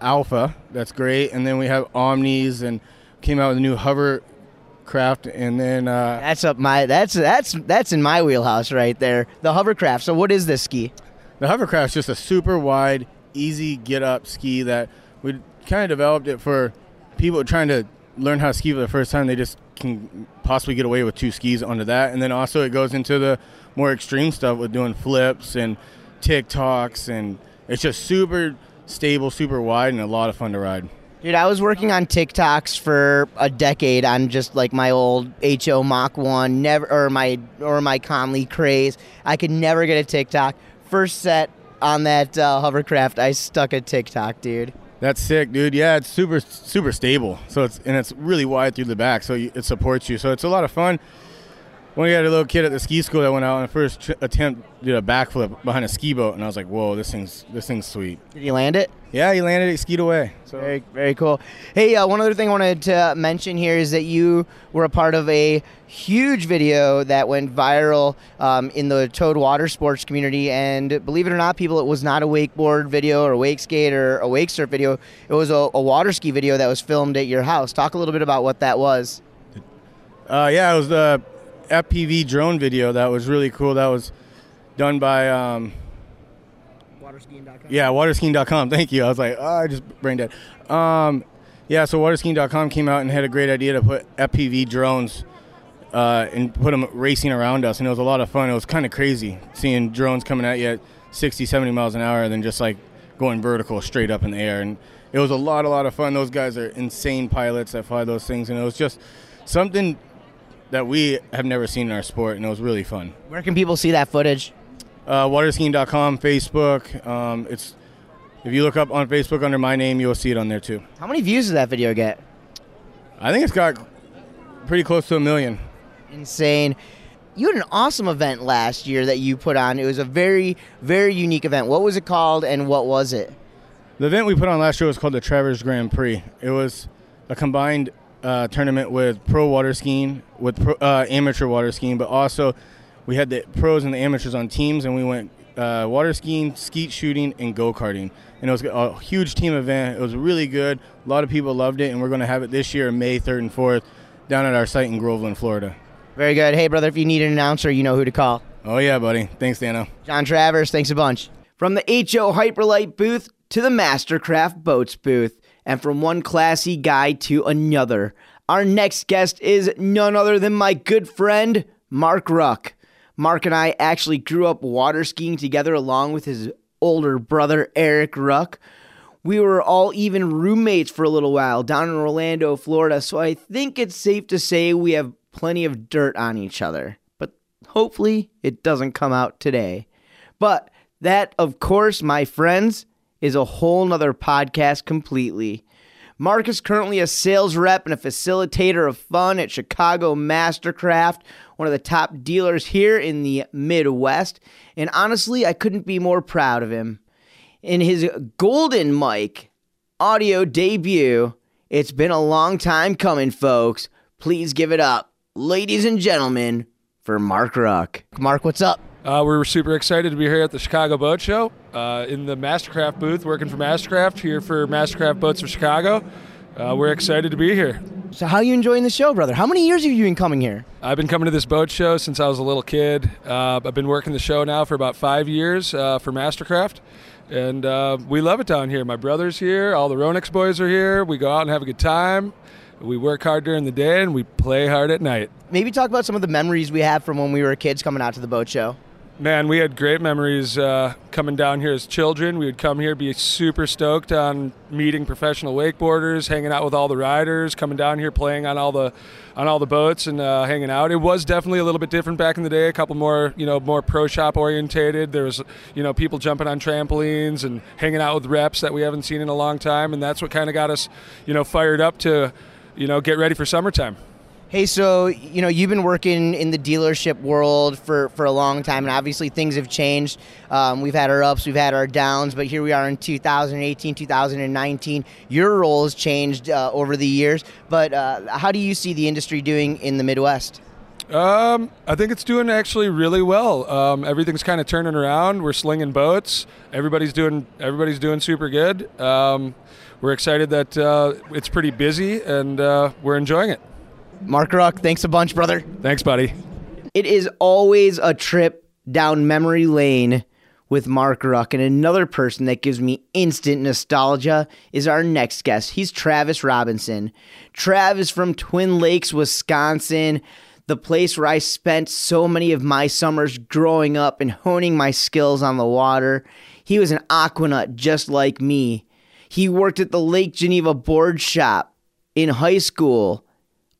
Alpha, that's great, and then we have Omnis and came out with a new hovercraft, and then uh, That's up my that's that's that's in my wheelhouse right there. The hovercraft. So what is this ski? the hovercraft is just a super wide, easy get up ski that we kind of developed it for people trying to learn how to ski for the first time. They just can possibly get away with two skis onto that, and then also it goes into the more extreme stuff with doing flips and TikToks, and it's just super stable, super wide, and a lot of fun to ride. Dude, I was working on TikToks for a decade on just like my old HO Mach One, never or my or my Conley craze. I could never get a TikTok. First set on that uh, hovercraft, I stuck a TikTok, dude. That's sick, dude. Yeah, it's super super stable. So it's and it's really wide through the back, so it supports you. So it's a lot of fun. When we had a little kid at the ski school that went out on the first attempt, did a backflip behind a ski boat, and I was like, "Whoa, this thing's this thing's sweet." Did you land it? Yeah, he landed it, skied away. So Very, very cool. Hey, uh, one other thing I wanted to mention here is that you were a part of a huge video that went viral um, in the Towed Water Sports community. And believe it or not, people, it was not a wakeboard video or a wake skate or a wake surf video. It was a, a water ski video that was filmed at your house. Talk a little bit about what that was. Uh, yeah, it was the FPV drone video that was really cool. That was done by um, Waterskiing.com. yeah waterskiing.com. Thank you. I was like, oh, I just brain dead. Um, yeah, so waterskiing.com came out and had a great idea to put FPV drones uh, and put them racing around us, and it was a lot of fun. It was kind of crazy seeing drones coming at you at 60, 70 miles an hour, and then just like going vertical straight up in the air. And it was a lot, a lot of fun. Those guys are insane pilots that fly those things, and it was just something that we have never seen in our sport, and it was really fun. Where can people see that footage? Uh, waterskiing.com, Facebook. Um, it's if you look up on Facebook under my name, you'll see it on there too. How many views does that video get? I think it's got pretty close to a million. Insane. You had an awesome event last year that you put on. It was a very, very unique event. What was it called and what was it? The event we put on last year was called the Travers Grand Prix. It was a combined uh, tournament with pro water skiing, with pro, uh, amateur water skiing, but also we had the pros and the amateurs on teams, and we went uh, water skiing, skeet shooting, and go karting. And it was a huge team event. It was really good. A lot of people loved it, and we're going to have it this year, May 3rd and 4th, down at our site in Groveland, Florida. Very good. Hey, brother, if you need an announcer, you know who to call. Oh, yeah, buddy. Thanks, Dano. Jon Travers, thanks a bunch. From the HO Hyperlite booth to the Mastercraft Boats booth, and from one classy guy to another, our next guest is none other than my good friend, Mark Ruck. Mark and I actually grew up water skiing together along with his older brother, Erik Ruck. We were all even roommates for a little while down in Orlando, Florida, so I think it's safe to say we have plenty of dirt on each other. But hopefully it doesn't come out today. But that, of course, my friends, is a whole nother podcast completely. Mark is currently a sales rep and a facilitator of fun at Chicago Mastercraft, one of the top dealers here in the Midwest. And honestly, I couldn't be more proud of him. In his Golden Mic audio debut, it's been a long time coming, folks. Please give it up ladies and gentlemen, for Mark Ruck. Mark, what's up? Uh, we're super excited to be here at the Chicago Boat Show uh, in the Mastercraft booth, working for Mastercraft here for Mastercraft Boats of Chicago. Uh, we're excited to be here. So, how are you enjoying the show, brother? How many years have you been coming here? I've been coming to this boat show since I was a little kid. Uh, I've been working the show now for about five years uh, for Mastercraft, and uh, we love it down here. My brother's here, all the Ronix boys are here. We go out and have a good time. We work hard during the day and we play hard at night. Maybe talk about some of the memories we have from when we were kids coming out to the boat show. Man, we had great memories uh, coming down here as children. We would come here, be super stoked on meeting professional wakeboarders, hanging out with all the riders, coming down here, playing on all the on all the boats and uh, hanging out. It was definitely a little bit different back in the day. A couple more, you know, more pro shop orientated. There was, you know, people jumping on trampolines and hanging out with reps that we haven't seen in a long time, and that's what kind of got us, you know, fired up to, you know, get ready for summertime. Hey, so you know you've been working in the dealership world for, for a long time, and obviously things have changed. Um, we've had our ups, we've had our downs, but here we are in 2018, 2019. Your role has changed uh, over the years, but uh, how do you see the industry doing in the Midwest? Um, I think it's doing actually really well. Um, everything's kind of turning around. We're slinging boats. Everybody's doing everybody's doing super good. Um, we're excited that uh, it's pretty busy and uh, we're enjoying it. Mark Ruck, thanks a bunch, brother. Thanks, buddy. It is always a trip down memory lane with Mark Ruck. And another person that gives me instant nostalgia is our next guest. He's Travis Robinson. Travis from Twin Lakes, Wisconsin, the place where I spent so many of my summers growing up and honing my skills on the water. He was an aquanaut just like me. He worked at the Lake Geneva board shop in high school.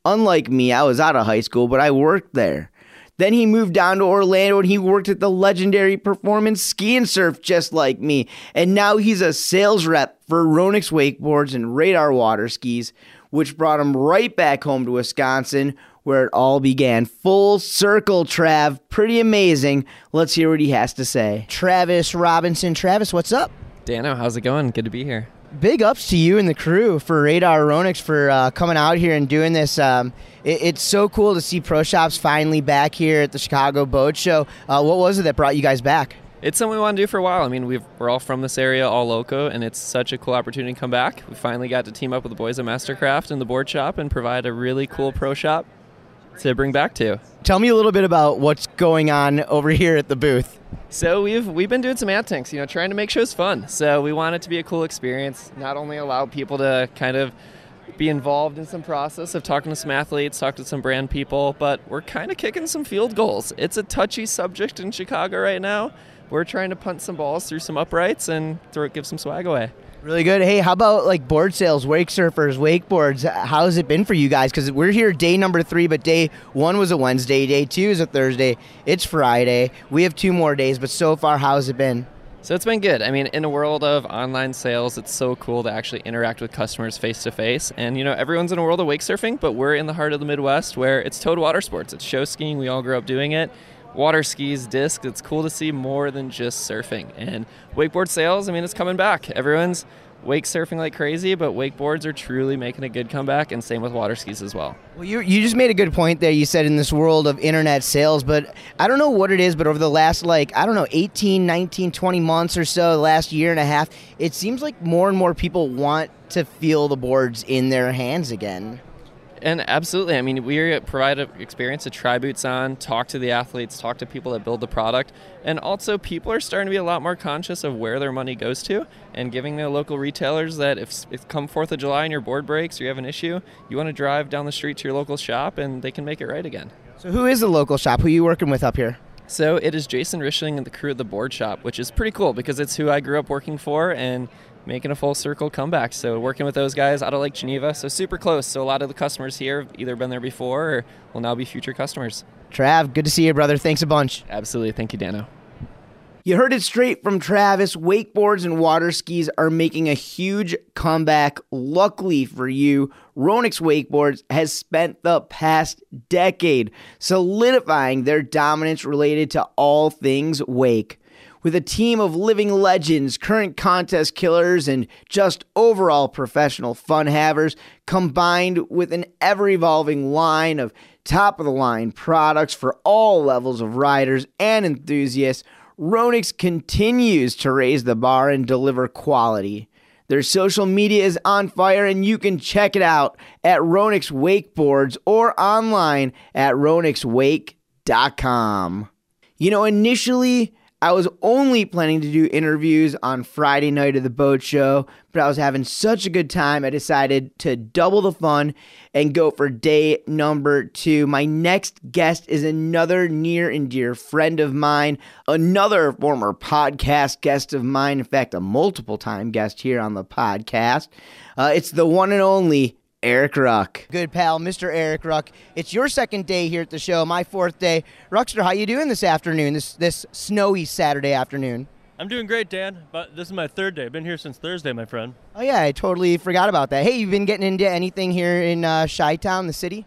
Unlike me, I was out of high school, but I worked there. Then he moved down to Orlando and he worked at the legendary Performance Ski and Surf just like me. And now he's a sales rep for Ronix Wakeboards and Radar Water Skis, which brought him right back home to Wisconsin where it all began. Full circle, Trav. Pretty amazing. Let's hear what he has to say. Travis Robinson. Travis, what's up? Dano, how's it going? Good to be here. Big ups to you and the crew for Radar Ronix for uh, coming out here and doing this. Um, it, it's so cool to see pro shops finally back here at the Chicago Boat Show. Uh, what was it that brought you guys back? It's something we want to do for a while. I mean, we are all from this area, all loco, and it's such a cool opportunity to come back. We finally got to team up with the boys at Mastercraft and the board shop and provide a really cool pro shop to bring back to. Tell me a little bit about what's going on over here at the booth. So we've we've been doing some antics, you know, trying to make shows fun. So we want it to be a cool experience. Not only allow people to kind of be involved in some process of talking to some athletes, talk to some brand people, but we're kind of kicking some field goals. It's a touchy subject in Chicago right now. We're trying to punt some balls through some uprights and throw give some swag away. Really good. Hey, how about like board sales, wake surfers, wakeboards? How has it been for you guys? Because we're here day number three, but day one was a Wednesday, day two is a Thursday, it's Friday. We have two more days, but so far, how has it been? So it's been good. I mean, in a world of online sales, it's so cool to actually interact with customers face to face. And you know, everyone's in a world of wake surfing, but we're in the heart of the Midwest where it's towed water sports. It's show skiing. We all grew up doing it. Water skis, discs. It's cool to see more than just surfing. And wakeboard sales, I mean, it's coming back. Everyone's wake surfing like crazy, but wakeboards are truly making a good comeback, and same with water skis as well. Well, you, you just made a good point there. You said in this world of internet sales, but I don't know what it is, but over the last, like, I don't know, 18, 19, 20 months or so, the last year and a half, it seems like more and more people want to feel the boards in their hands again. And absolutely, I mean, we provide an experience to try boots on, talk to the athletes, talk to people that build the product, and also people are starting to be a lot more conscious of where their money goes to, and giving the local retailers that if, if come Fourth of July and your board breaks or you have an issue, you want to drive down the street to your local shop and they can make it right again. So, who is the local shop? Who are you working with up here? So it is Jason Rishling and the crew at the board shop, which is pretty cool because it's who I grew up working for, and making a full circle comeback. So working with those guys out of Lake Geneva, so super close. So a lot of the customers here have either been there before or will now be future customers. Trav, good to see you, brother. Thanks a bunch. Absolutely. Thank you, Dano. You heard it straight from Travis. Wakeboards and water skis are making a huge comeback. Luckily for you, Ronix Wakeboards has spent the past decade solidifying their dominance related to all things wake. With a team of living legends, current contest killers, and just overall professional fun havers, combined with an ever evolving line of top of the line products for all levels of riders and enthusiasts, Ronix continues to raise the bar and deliver quality. Their social media is on fire, and you can check it out at Ronix Wakeboards or online at RonixWake.com. You know, initially, I was only planning to do interviews on Friday night of the boat show, but I was having such a good time, I decided to double the fun and go for day number two. My next guest is another near and dear friend of mine, another former podcast guest of mine, in fact, a multiple time guest here on the podcast. Uh, it's the one and only Erik Ruck. Good pal, Mr. Erik Ruck. It's your second day here at the show, my fourth day. Ruckster, how you doing this afternoon, this this snowy Saturday afternoon? I'm doing great, Dan, but this is my third day. I've been here since Thursday, my friend. Oh yeah, I totally forgot about that. Hey, you've been getting into anything here in uh, Chi-Town, the city?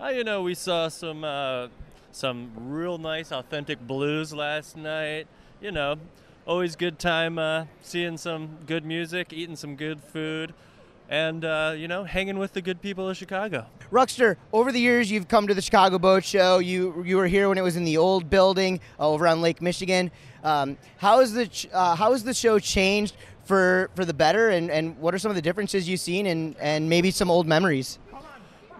Uh, you know, we saw some uh, some real nice, authentic blues last night. You know, always good time uh, seeing some good music, eating some good food and uh, you know, hanging with the good people of Chicago. Ruckster, over the years you've come to the Chicago Boat Show. You you were here when it was in the old building uh, over on Lake Michigan. Um, how is the uh, how has the show changed for for the better, and, and what are some of the differences you've seen, and and maybe some old memories?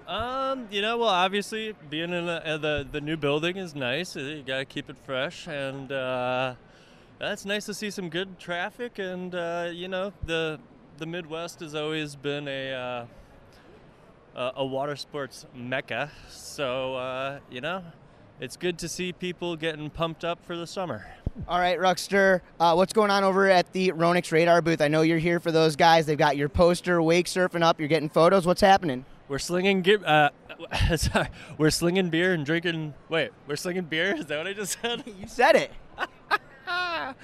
Um, you know, well, obviously being in the uh, the, the new building is nice. Uh, you gotta keep it fresh, and uh, that's nice to see some good traffic, and you know the the Midwest has always been a uh, a water sports mecca. So uh, you know, it's good to see people getting pumped up for the summer. All right, Ruckster, uh, what's going on over at the Ronix Radar booth? I know you're here for those guys. They've got your poster, wake surfing up. You're getting photos. What's happening? We're slinging, uh, sorry, we're slinging beer and drinking. Wait, we're slinging beer. Is that what I just said? you said it.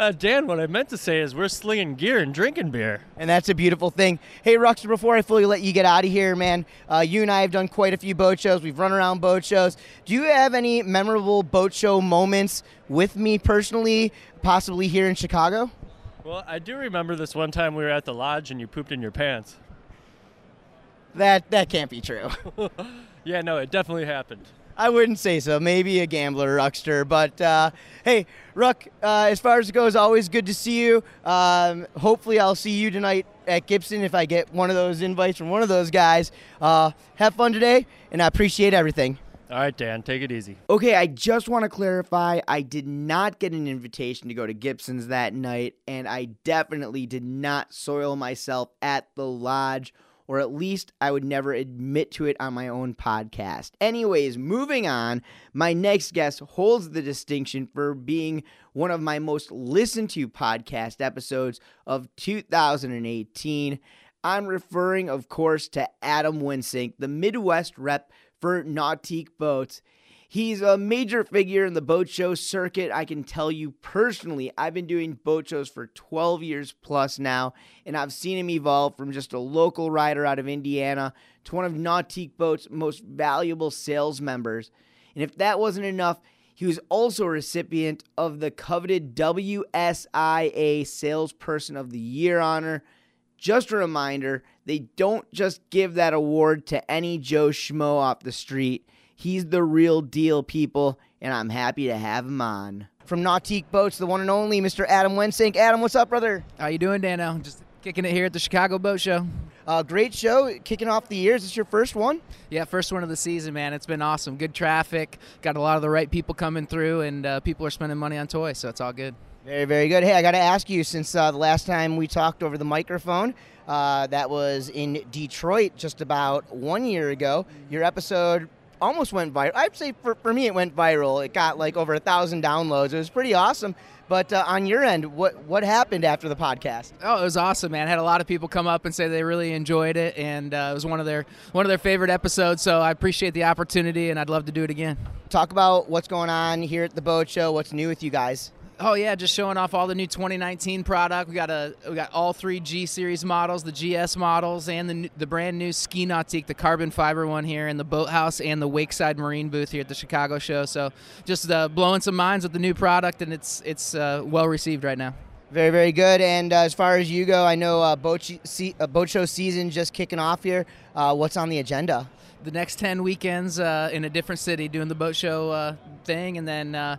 Uh, Dan, what I meant to say is we're slinging gear and drinking beer. And that's a beautiful thing. Hey, Ruckster, before I fully let you get out of here, man, uh, you and I have done quite a few boat shows. We've run around boat shows. Do you have any memorable boat show moments with me personally, possibly here in Chicago? Well, I do remember this one time we were at the lodge and you pooped in your pants. That that can't be true. yeah, no, it definitely happened. I wouldn't say so. Maybe a gambler, Ruckster. But uh, hey, Ruck, uh, as far as it goes, always good to see you. Um, hopefully, I'll see you tonight at Gibson if I get one of those invites from one of those guys. Uh, have fun today, and I appreciate everything. All right, Dan, take it easy. Okay, I just want to clarify I did not get an invitation to go to Gibson's that night, and I definitely did not soil myself at the lodge or at least I would never admit to it on my own podcast. Anyways, moving on, my next guest holds the distinction for being one of my most listened to podcast episodes of 2018. I'm referring, of course, to Adam Wensink, the Midwest rep for Nautique Boats. He's a major figure in the boat show circuit. I can tell you personally, I've been doing boat shows for 12 years plus now, and I've seen him evolve from just a local rider out of Indiana to one of Nautique Boat's most valuable sales members. And if that wasn't enough, he was also a recipient of the coveted WSIA Salesperson of the Year honor. Just a reminder, they don't just give that award to any Joe Schmo off the street. He's the real deal, people, and I'm happy to have him on. From Nautique Boats, the one and only Mr. Adam Wensink. Adam, what's up, brother? How you doing, Dano? Just kicking it here at the Chicago Boat Show. Uh, great show, kicking off the year. Is this your first one? Yeah, first one of the season, man. It's been awesome. Good traffic. Got a lot of the right people coming through, and uh, people are spending money on toys, so it's all good. Very, very good. Hey, I got to ask you, since uh, the last time we talked over the microphone, uh, that was in Detroit just about one year ago. Your episode almost went viral. I'd say for, for me, it went viral. It got like over a thousand downloads. It was pretty awesome. But uh, on your end, what what happened after the podcast? Oh, it was awesome, man. I had a lot of people come up and say they really enjoyed it, and uh, it was one of their one of their favorite episodes. So I appreciate the opportunity, and I'd love to do it again. Talk about what's going on here at the boat show. What's new with you guys? Oh yeah, just showing off all the new 2019 product. We got a we got all three G series models, the GS models, and the the brand new Ski Nautique, the carbon fiber one here in the boathouse and the Wakeside Marine booth here at the Chicago show. So just uh, blowing some minds with the new product, and it's it's uh, well received right now. Very, very good. And uh, as far as you go, I know uh, boat, uh, boat show season just kicking off here. Uh, what's on the agenda? The next 10 weekends uh, in a different city doing the boat show uh, thing. And then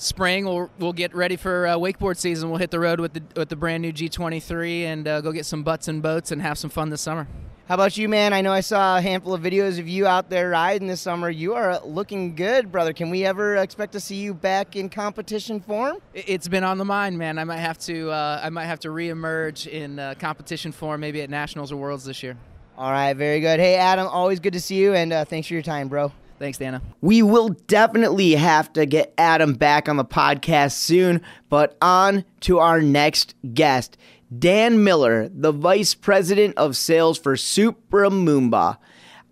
spring, we'll, we'll get ready for wakeboard season. We'll hit the road with the, with the brand new G23 and go get some butts and boats and have some fun this summer. How about you, man? I know I saw a handful of videos of you out there riding this summer. You are looking good, brother. Can we ever expect to see you back in competition form? It's been on the mind, man. I might have to. Uh, I might have to reemerge in uh, competition form, maybe at nationals or worlds this year. All right, very good. Hey, Adam, always good to see you, and uh, thanks for your time, bro. Thanks, Dana. We will definitely have to get Adam back on the podcast soon, but on to our next guest. Dan Miller, the Vice President of Sales for Supra Moomba.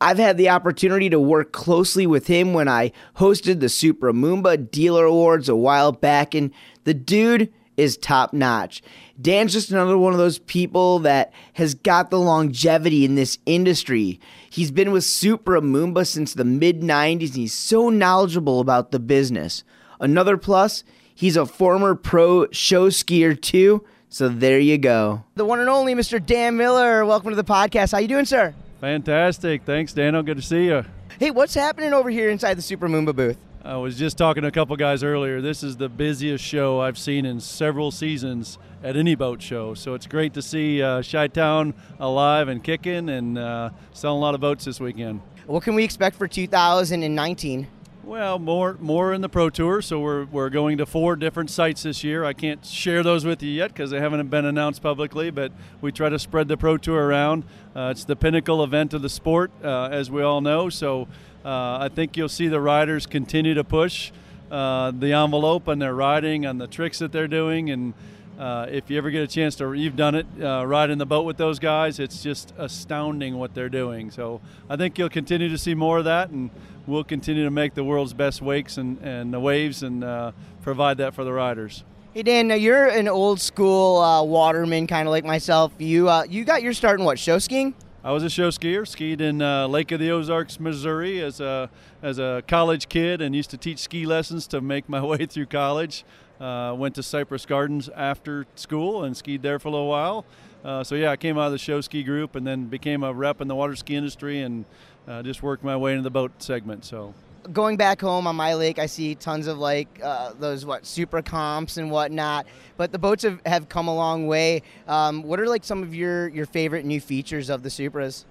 I've had the opportunity to work closely with him when I hosted the Supra Moomba Dealer Awards a while back, and the dude is top notch. Dan's just another one of those people that has got the longevity in this industry. He's been with Supra Moomba since the mid 90s, and he's so knowledgeable about the business. Another plus, he's a former pro show skier too so there you go. The one and only Mr. Dan Miller. Welcome to the podcast. How you doing, sir? Fantastic. Thanks, Daniel. Good to see you. Hey, what's happening over here inside the Supra Moomba booth? I was just talking to a couple guys earlier. This is the busiest show I've seen in several seasons at any boat show. So it's great to see uh, Town alive and kicking and uh, selling a lot of boats this weekend. What can we expect for 2019? Well, more more in the Pro Tour, so we're, we're going to four different sites this year. I can't share those with you yet because they haven't been announced publicly, but we try to spread the Pro Tour around. Uh, it's the pinnacle event of the sport, uh, as we all know. So uh, I think you'll see the riders continue to push uh, the envelope on their riding, on the tricks that they're doing, and uh, if you ever get a chance to, you've done it, uh, ride in the boat with those guys. It's just astounding what they're doing. So I think you'll continue to see more of that, and we'll continue to make the world's best wakes and, and the waves and uh, provide that for the riders. Hey Dan, now you're an old school uh, waterman, kind of like myself. You uh, you got your start in what show skiing? I was a show skier, skied in uh, Lake of the Ozarks, Missouri, as a as a college kid, and used to teach ski lessons to make my way through college. Uh, went to Cypress Gardens after school and skied there for a little while. Uh, so yeah, I came out of the show ski group and then became a rep in the water ski industry and uh, just worked my way into the boat segment. So going back home on my lake, I see tons of like uh, those what Supra Comps and whatnot. But the boats have, have come a long way. Um, what are like some of your your favorite new features of the Supras?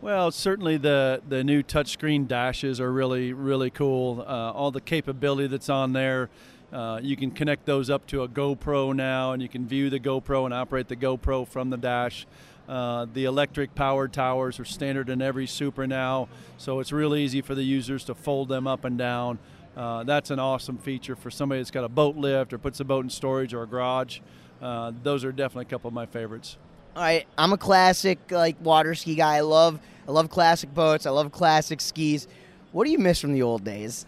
Well, certainly the the new touchscreen dashes are really really cool. Uh, all the capability that's on there. Uh, you can connect those up to a GoPro now, and you can view the GoPro and operate the GoPro from the dash. Uh, the electric powered towers are standard in every Supra now, so it's real easy for the users to fold them up and down. Uh, that's an awesome feature for somebody that's got a boat lift or puts a boat in storage or a garage. Uh, those are definitely a couple of my favorites. All right, I'm a classic like water ski guy. I love I love classic boats. I love classic skis. What do you miss from the old days?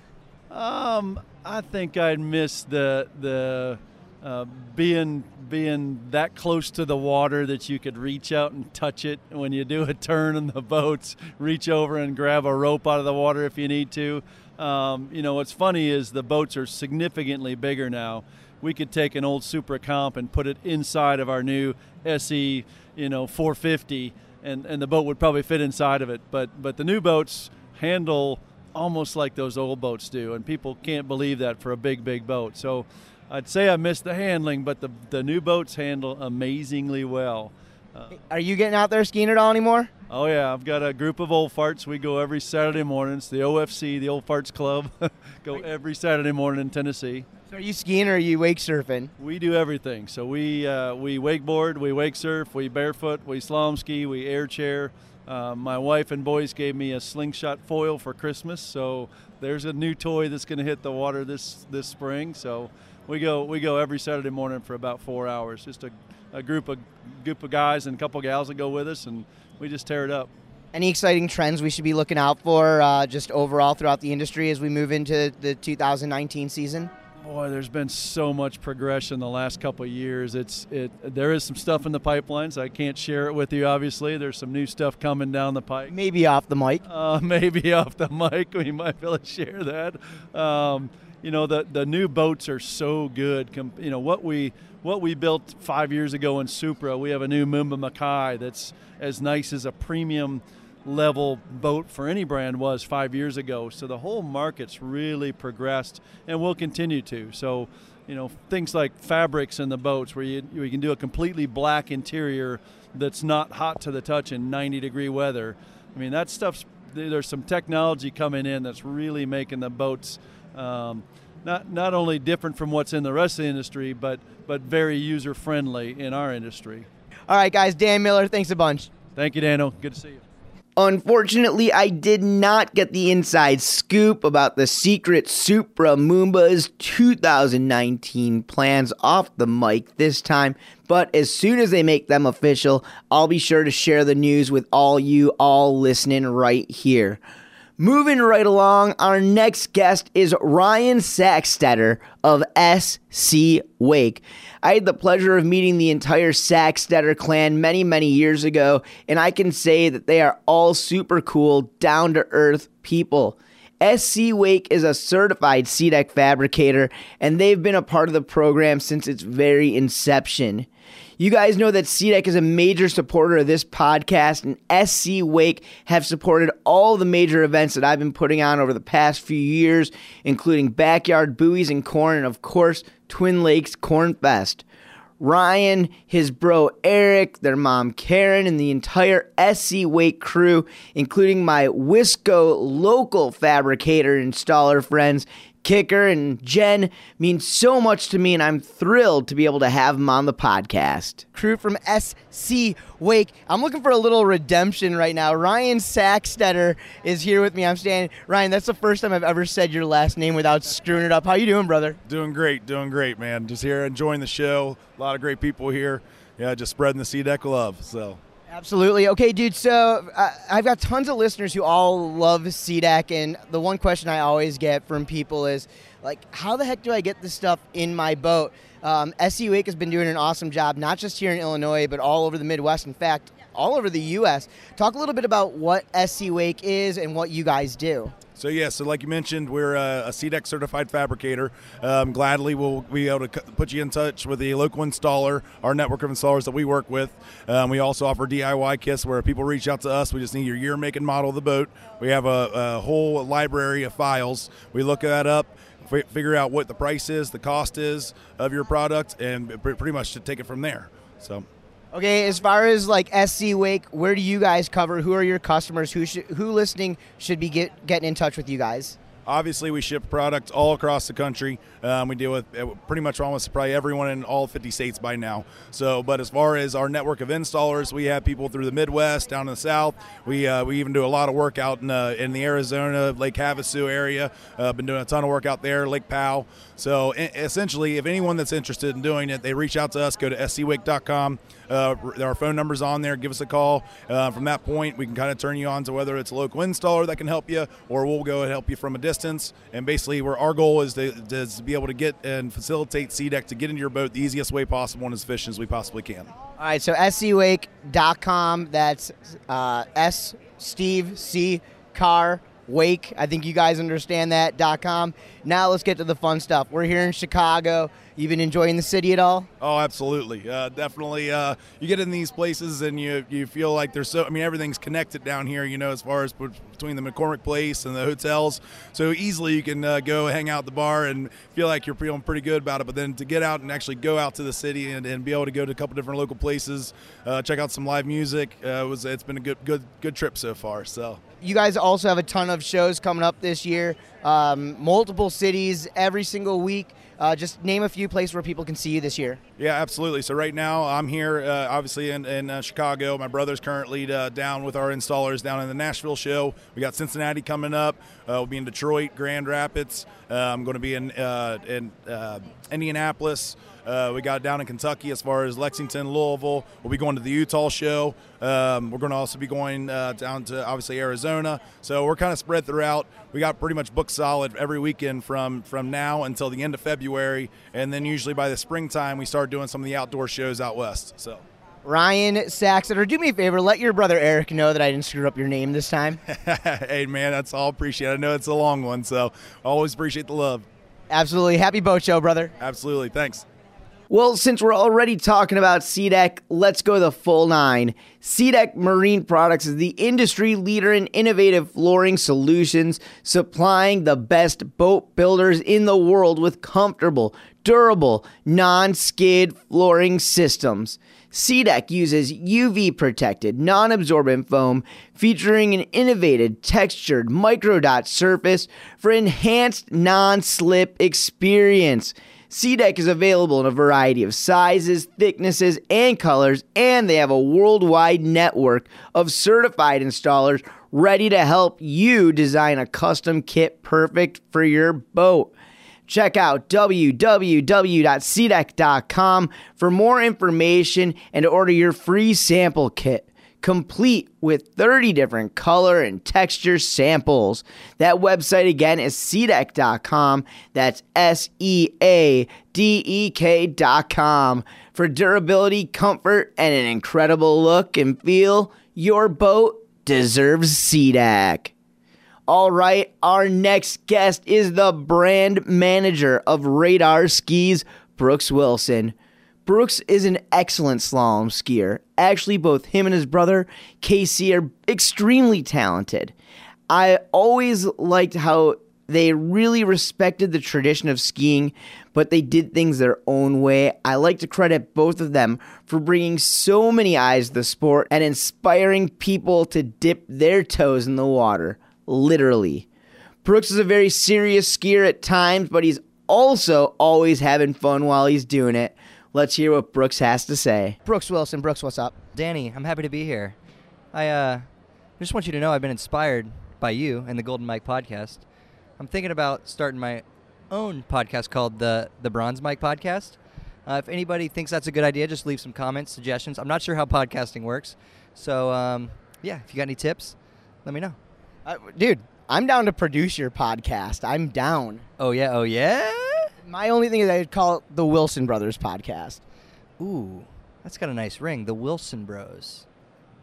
Um, I think I'd miss the the uh, being being that close to the water that you could reach out and touch it when you do a turn in the boats. Reach over and grab a rope out of the water if you need to. Um, you know what's funny is the boats are significantly bigger now. We could take an old Supra Comp and put it inside of our new SE, you know, 450, and, and the boat would probably fit inside of it. But but the new boats handle almost like those old boats do, and people can't believe that for a big, big boat. So I'd say I missed the handling, but the, the new boats handle amazingly well. Uh, Are you getting out there skiing at all anymore? Oh yeah, I've got a group of old farts. We go every Saturday morning. It's the OFC, the Old Farts Club. go every Saturday morning in Tennessee. So are you skiing or are you wake surfing? We do everything. So we uh, we wakeboard, we wake surf, we barefoot, we slalom ski, we air chair. Uh, my wife and boys gave me a slingshot foil for Christmas, so there's a new toy that's going to hit the water this this spring. So we go we go every Saturday morning for about four hours. Just a, a group of group of guys and a couple gals that go with us, and we just tear it up. Any exciting trends we should be looking out for, uh, just overall throughout the industry as we move into the 2019 season? Boy, there's been so much progression the last couple of years. It's it. There is some stuff in the pipelines. I can't share it with you. Obviously, there's some new stuff coming down the pipe. Maybe off the mic. Uh, maybe off the mic, we might be able to share that. Um, you know, the the new boats are so good. You know what we what we built five years ago in Supra. We have a new Moomba Makai that's as nice as a premium level boat for any brand was five years ago. So the whole market's really progressed and will continue to. So, you know, things like fabrics in the boats where you, you can do a completely black interior that's not hot to the touch in 90 degree weather. I mean, that stuff's, there's some technology coming in that's really making the boats um, not, not only different from what's in the rest of the industry, but, but very user friendly in our industry. All right, guys. Dan Miller, thanks a bunch. Thank you, Dano. Good to see you. Unfortunately, I did not get the inside scoop about the secret Supra Moomba's 2019 plans off the mic this time, but as soon as they make them official, I'll be sure to share the news with all you all listening right here. Moving right along, our next guest is Ryan Sacksteder of SC Wake. I had the pleasure of meeting the entire Sacksteder clan many, many years ago, and I can say that they are all super cool, down to earth people. SC Wake is a certified SeaDek fabricator, and they've been a part of the program since its very inception. You guys know that SeaDek is a major supporter of this podcast, and SC Wake have supported all the major events that I've been putting on over the past few years, including Backyard Buoys and Corn, and of course, Twin Lakes Corn Fest. Ryan, his bro Eric, their mom Karen, and the entire SC Wake crew, including my Wisco local fabricator installer friends, Kicker and Jen mean so much to me, and I'm thrilled to be able to have them on the podcast. Crew from SC Wake. I'm looking for a little redemption right now. Ryan Sacksteder is here with me. I'm standing. Ryan, that's the first time I've ever said your last name without screwing it up. How you doing, brother? Doing great, doing great, man. Just here enjoying the show. A lot of great people here. Yeah, just spreading the SeaDek love. So. Absolutely. Okay, dude. So uh, I've got tons of listeners who all love SeaDek, and the one question I always get from people is, like, how the heck do I get this stuff in my boat? Um, SC Wake has been doing an awesome job, not just here in Illinois, but all over the Midwest. In fact, all over the U.S. Talk a little bit about what SC Wake is and what you guys do. So yeah, so like you mentioned, we're a, a SeaDek certified fabricator. Um, gladly, we'll be able to put you in touch with the local installer, our network of installers that we work with. Um, we also offer DIY kits where people reach out to us. We just need your year, make, and model of the boat. We have a, a whole library of files. We look that up figure out what the price is, the cost is of your product, and pretty much to take it from there. So. Okay, as far as like SC Wake, where do you guys cover? Who are your customers? Who should, who listening should be get, getting in touch with you guys? Obviously, we ship products all across the country. Um, we deal with uh, pretty much almost probably everyone in all 50 states by now. So, but as far as our network of installers, we have people through the Midwest, down in the South. We uh, we even do a lot of work out in uh, in the Arizona Lake Havasu area. Uh, been doing a ton of work out there, Lake Powell. So, essentially, if anyone that's interested in doing it, they reach out to us. Go to scwake.com. Uh, our phone number's on there. Give us a call. Uh, from that point, we can kind of turn you on to whether it's a local installer that can help you, or we'll go and help you from a distance. And basically, where our goal is to, is to be able to get and facilitate SeaDek to get into your boat the easiest way possible and as efficient as we possibly can. All right, so scwake.com. That's uh, S Steve C Car Wake. I think you guys understand that. .com. Now let's get to the fun stuff. We're here in Chicago. You've been enjoying the city at all? Oh, absolutely. Uh, definitely. Uh, you get in these places and you you feel like there's so. I mean, everything's connected down here. You know, as far as between the McCormick Place and the hotels, so easily you can uh, go hang out at the bar and feel like you're feeling pretty good about it. But then to get out and actually go out to the city and, and be able to go to a couple different local places, uh, check out some live music, uh, was it's been a good good good trip so far. So you guys also have a ton of shows coming up this year, um, multiple cities every single week. Uh, just name a few places where people can see you this year. Yeah, absolutely. So right now I'm here, uh, obviously in, in uh, Chicago. My brother's currently uh, down with our installers down in the Nashville show. We got Cincinnati coming up. Uh, we'll be in Detroit, Grand Rapids. Uh, I'm going to be in in Indianapolis. We got down in Kentucky as far as Lexington, Louisville. We'll be going to the Utah show Um, we're going to also be going uh, down to obviously Arizona. So we're kind of spread throughout. We got pretty much booked solid every weekend from from now until the end of February, and then usually by the springtime we start doing some of the outdoor shows out west. So. Ryan Saxon, or do me a favor, let your brother Eric know that I didn't screw up your name this time. hey man, that's all appreciated. I know it's a long one, so always appreciate the love. Absolutely. Happy boat show, brother. Absolutely. Thanks. Well, since we're already talking about SeaDek, let's go the full nine. SeaDek Marine Products is the industry leader in innovative flooring solutions, supplying the best boat builders in the world with comfortable, durable, non skid flooring systems. SeaDek uses UV protected, non absorbent foam featuring an innovative textured microdot surface for enhanced non slip experience. SeaDek is available in a variety of sizes, thicknesses, and colors, and they have a worldwide network of certified installers ready to help you design a custom kit perfect for your boat. Check out www.seadek.com for more information and to order your free sample kit, complete with 30 different color and texture samples. That website again is seadek.com. That's S E A D E K.com. For durability, comfort, and an incredible look and feel, your boat deserves SeaDek. All right, our next guest is the brand manager of Radar Skis, Brooks Wilson. Brooks is an excellent slalom skier. Actually, both him and his brother, Casey, are extremely talented. I always liked how they really respected the tradition of skiing, but they did things their own way. I like to credit both of them for bringing so many eyes to the sport and inspiring people to dip their toes in the water literally. Brooks is a very serious skier at times, but he's also always having fun while he's doing it. Let's hear what Brooks has to say. Brooks Wilson, Brooks, what's up? Danny, I'm happy to be here. I uh, just want you to know I've been inspired by you and the Golden Mike podcast. I'm thinking about starting my own podcast called the the Bronze Mike Podcast. Uh, if anybody thinks that's a good idea, just leave some comments, suggestions. I'm not sure how podcasting works, so um, yeah, if you got any tips, let me know. Uh, dude, I'm down to produce your podcast. I'm down. Oh yeah, oh yeah. My only thing is I'd call it the Wilson Brothers podcast. Ooh, that's got a nice ring. The Wilson Bros.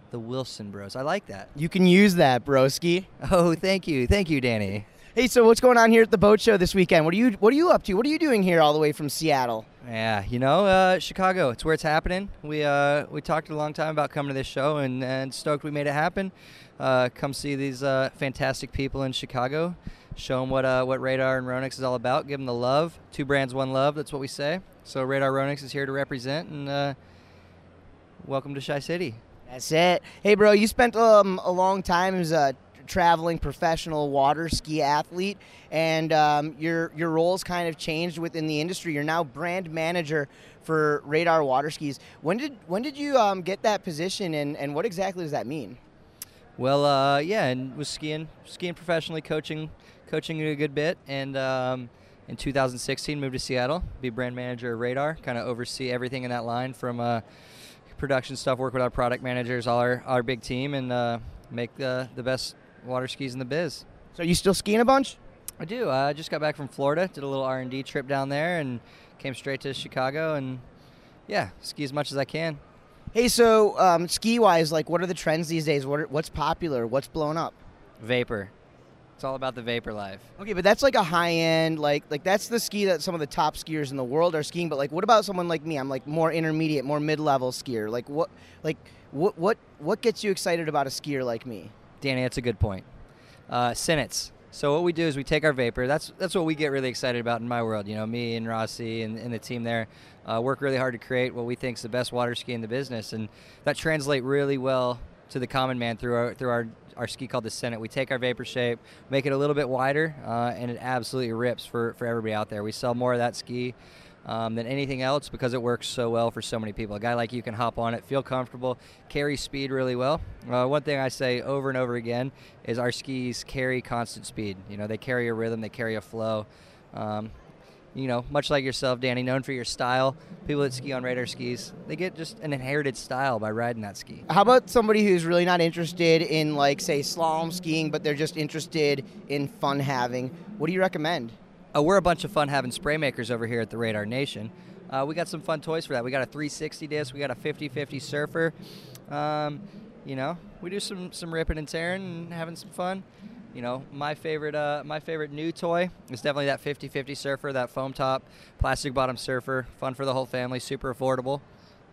The Wilson Bros. I like that. You can use that, broski. Oh, thank you, thank you, Danny. Hey, so what's going on here at the boat show this weekend? What are you What are you up to? What are you doing here all the way from Seattle? Yeah, you know, uh, Chicago. It's where it's happening. We uh, we talked a long time about coming to this show, and, and stoked we made it happen. Uh, come see these uh, fantastic people in Chicago. Show them what uh, what Radar and Ronix is all about. Give them the love. Two brands, one love. That's what we say. So Radar Ronix is here to represent, and uh, welcome to Chi City. That's it. Hey, bro, you spent um, a long time as a traveling professional water ski athlete, and um, your your roles kind of changed within the industry. You're now brand manager for Radar Water Skis. When did when did you um, get that position, and, and what exactly does that mean? Well, uh, yeah, and was skiing skiing professionally, coaching coaching a good bit, and um, in 2016 moved to Seattle, be brand manager of Radar, kind of oversee everything in that line from uh, production stuff, work with our product managers, all our, our big team, and uh, make the the best water skis in the biz. So you still skiing a bunch? I do. I just got back from Florida, did a little R&D trip down there, and came straight to Chicago, and yeah, ski as much as I can. Hey, so um, ski wise, like, what are the trends these days? What are, what's popular? What's blown up? Vapor. It's all about the vapor life. Okay, but that's like a high end, like like that's the ski that some of the top skiers in the world are skiing. But like, what about someone like me? I'm like more intermediate, more mid level skier. Like what, like what what what gets you excited about a skier like me? Danny, that's a good point. Uh, Senates. So what we do is we take our vapor. That's that's what we get really excited about in my world. You know, me and Rossi and, and the team there uh, work really hard to create what we think is the best water ski in the business, and that translate really well to the common man through our through our our ski called the Senate. We take our vapor shape, make it a little bit wider, uh, and it absolutely rips for for everybody out there. We sell more of that ski um, than anything else because it works so well for so many people. A guy like you can hop on it, feel comfortable, carry speed really well. Uh, one thing I say over and over again is our skis carry constant speed. You know, they carry a rhythm, they carry a flow. Um, you know, much like yourself, Danny, known for your style. People that ski on radar skis, they get just an inherited style by riding that ski. How about somebody who's really not interested in, like, say, slalom skiing, but they're just interested in fun having? What do you recommend? Uh, we're a bunch of fun having spray makers over here at the Radar Nation. Uh, we got some fun toys for that. We got a 360 disc, we got a 50-50 surfer. Um, you know, we do some some ripping and tearing and having some fun. You know, my favorite uh, my favorite new toy is definitely that 50-50 surfer, that foam top, plastic bottom surfer. Fun for the whole family, super affordable.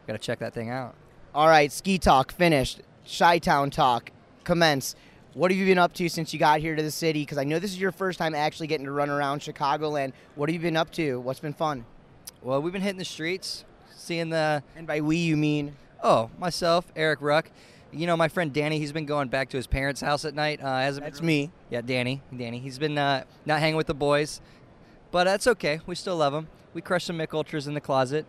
Got to check that thing out. All right, ski talk finished. Chi Town talk commence. What have you been up to since you got here to the city? Because I know this is your first time actually getting to run around Chicagoland. What have you been up to? What's been fun? Well, we've been hitting the streets, seeing the. And by we, you mean? Oh, myself, Erik Ruck. You know, my friend Danny, he's been going back to his parents' house at night. Uh, hasn't That's been, me. Yeah, Danny. Danny. He's been uh, not hanging with the boys, but that's okay. We still love him. We crush some Mich Ultras in the closet.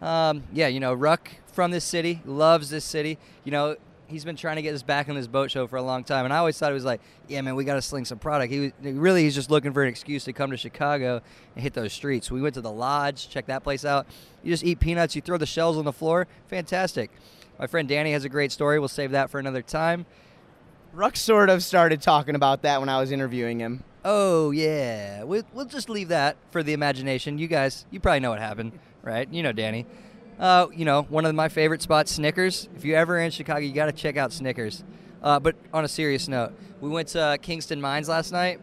Um, yeah, you know, Ruck from this city, loves this city. You know, he's been trying to get us back on this boat show for a long time, and I always thought it was like, yeah, man, we got to sling some product. He was, really, he's just looking for an excuse to come to Chicago and hit those streets. We went to the lodge, check that place out. You just eat peanuts, you throw the shells on the floor, fantastic. My friend Danny has a great story. We'll save that for another time. Ruck sort of started talking about that when I was interviewing him. Oh yeah, we'll, we'll just leave that for the imagination. You guys, you probably know what happened, right? You know Danny. Uh, you know, one of my favorite spots, Snickers. If you're ever in Chicago, you got to check out Snickers. Uh, but on a serious note, we went to Kingston Mines last night,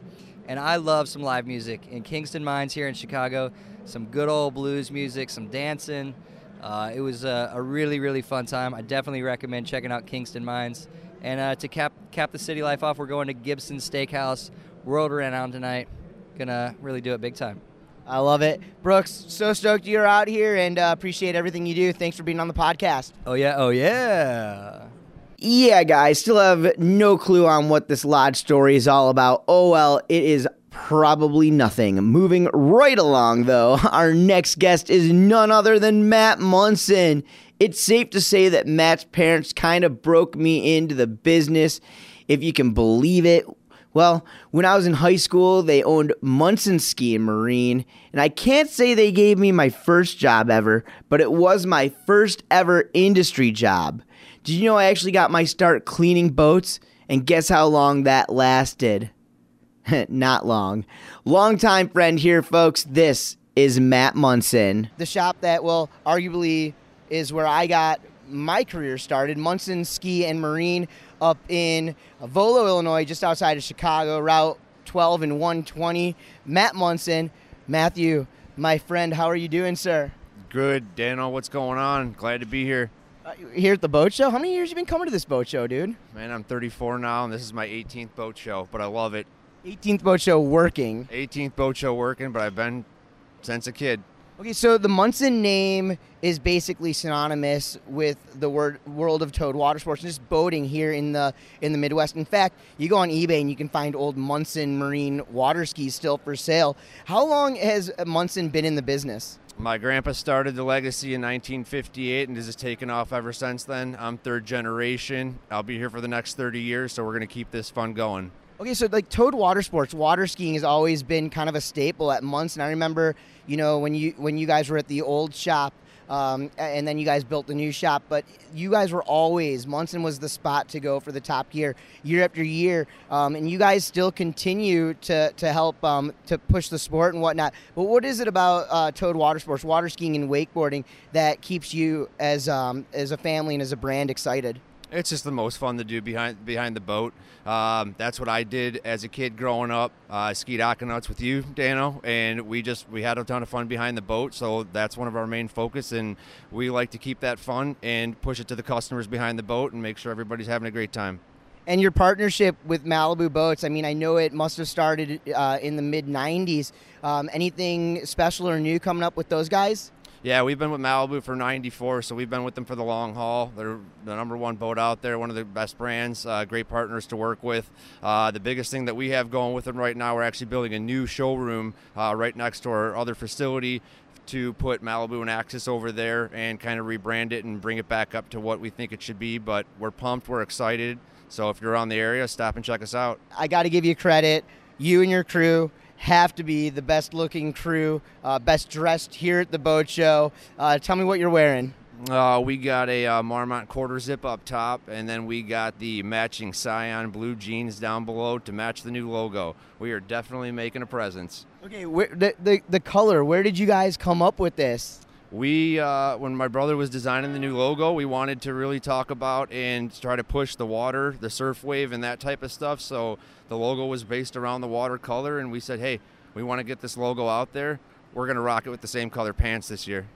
and I love some live music in Kingston Mines here in Chicago. Some good old blues music, some dancing. Uh, it was a, a, really, really fun time. I definitely recommend checking out Kingston Mines. And uh, to cap cap the city life off, we're going to Gibson Steakhouse, world renowned tonight. Gonna really do it big time. I love it. Brooks, so stoked you're out here and uh, appreciate everything you do. Thanks for being on the podcast. Oh, yeah. Oh, yeah. Yeah, guys, still have no clue on what this lodge story is all about. Oh, well, it is probably nothing. Moving right along, though, our next guest is none other than Matt Munson. It's safe to say that Matt's parents kind of broke me into the business, if you can believe it. Well, when I was in high school, they owned Munson Ski and Marine, and I can't say they gave me my first job ever, but it was my first ever industry job. Did you know I actually got my start cleaning boats? And guess how long that lasted? Not long. Longtime friend here, folks. This is Matt Munson. The shop that, well, arguably is where I got my career started, Munson Ski and Marine up in Volo, Illinois, just outside of Chicago, Route 12 and 120. Matt Munson, Matthew, my friend, how are you doing, sir? Good, Dano. What's going on? Glad to be here. Uh, here at the boat show. How many years you been coming to this boat show, dude? Man, I'm 34 now, and this is my 18th boat show, but I love it. 18th boat show working. 18th boat show working, but I've been since a kid. Okay, so the Munson name is basically synonymous with the word world of towed water sports, just boating here in the in the Midwest. In fact, you go on eBay and you can find old Munson Marine water skis still for sale. How long has Munson been in the business? My grandpa started the legacy in 1958 and this has taken off ever since then. I'm third generation. I'll be here for the next 30 years, so we're going to keep this fun going. Okay, so like towed water sports, water skiing has always been kind of a staple at Munson. I remember, you know, when you when you guys were at the old shop, um, and then you guys built the new shop. But you guys were always Munson was the spot to go for the top gear year after year, um, and you guys still continue to to help um, to push the sport and whatnot. But what is it about uh, towed water sports, water skiing, and wakeboarding that keeps you as um, as a family and as a brand excited? It's just the most fun to do behind behind the boat. Um, that's what I did as a kid growing up. Uh, skied Aquanuts with you, Dano, and we just we had a ton of fun behind the boat. So that's one of our main focus, and we like to keep that fun and push it to the customers behind the boat and make sure everybody's having a great time. And your partnership with Malibu Boats, I mean, I know it must have started uh, in the mid '90s. Um, anything special or new coming up with those guys? Yeah, we've been with Malibu for 94, so we've been with them for the long haul. They're the number one boat out there, one of the best brands, uh, great partners to work with. Uh, the biggest thing that we have going with them right now, we're actually building a new showroom uh, right next to our other facility to put Malibu and Axis over there and kind of rebrand it and bring it back up to what we think it should be. But we're pumped, we're excited. So if you're on the area, stop and check us out. I got to give you credit. You and your crew have to be the best looking crew, uh, best dressed here at the boat show. Uh, tell me what you're wearing. Uh, we got a uh, Marmot quarter zip up top, and then we got the matching Scion blue jeans down below to match the new logo. We are definitely making a presence. Okay, where, the, the the color. Where did you guys come up with this? We, uh, when my brother was designing the new logo, we wanted to really talk about and try to push the water, the surf wave, and that type of stuff. So the logo was based around the watercolor, and we said, hey, we want to get this logo out there. We're going to rock it with the same color pants this year.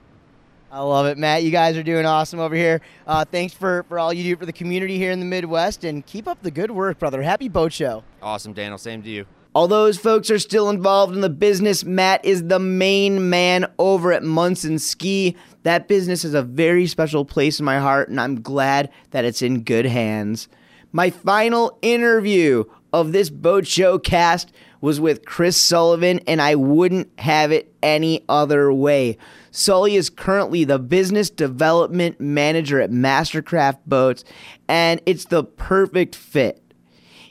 I love it, Matt. You guys are doing awesome over here. Uh, thanks for, for all you do for the community here in the Midwest, and keep up the good work, brother. Happy boat show. Awesome, Daniel. Same to you. All those folks are still involved in the business. Matt is the main man over at Munson Ski. That business is a very special place in my heart, and I'm glad that it's in good hands. My final interview of this boat show cast was with Chris Sullivan, and I wouldn't have it any other way. Sully is currently the business development manager at Mastercraft Boats, and it's the perfect fit.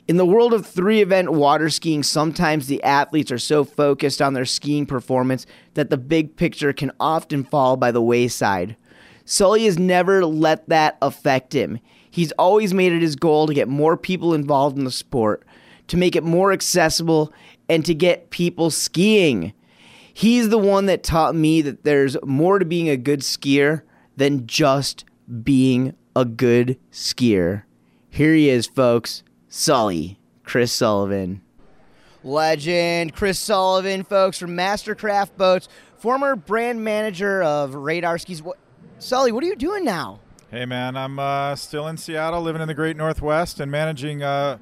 In the world of three event water skiing, sometimes the athletes are so focused on their skiing performance that the big picture can often fall by the wayside. Sully has never let that affect him. He's always made it his goal to get more people involved in the sport, to make it more accessible, and to get people skiing. He's the one that taught me that there's more to being a good skier than just being a good skier. Here he is, folks. Sully, Chris Sullivan. Legend, Chris Sullivan, folks, from Mastercraft Boats, former brand manager of Radar Skis. What, Sully, what are you doing now? Hey, man, I'm uh, still in Seattle, living in the great Northwest, and managing uh,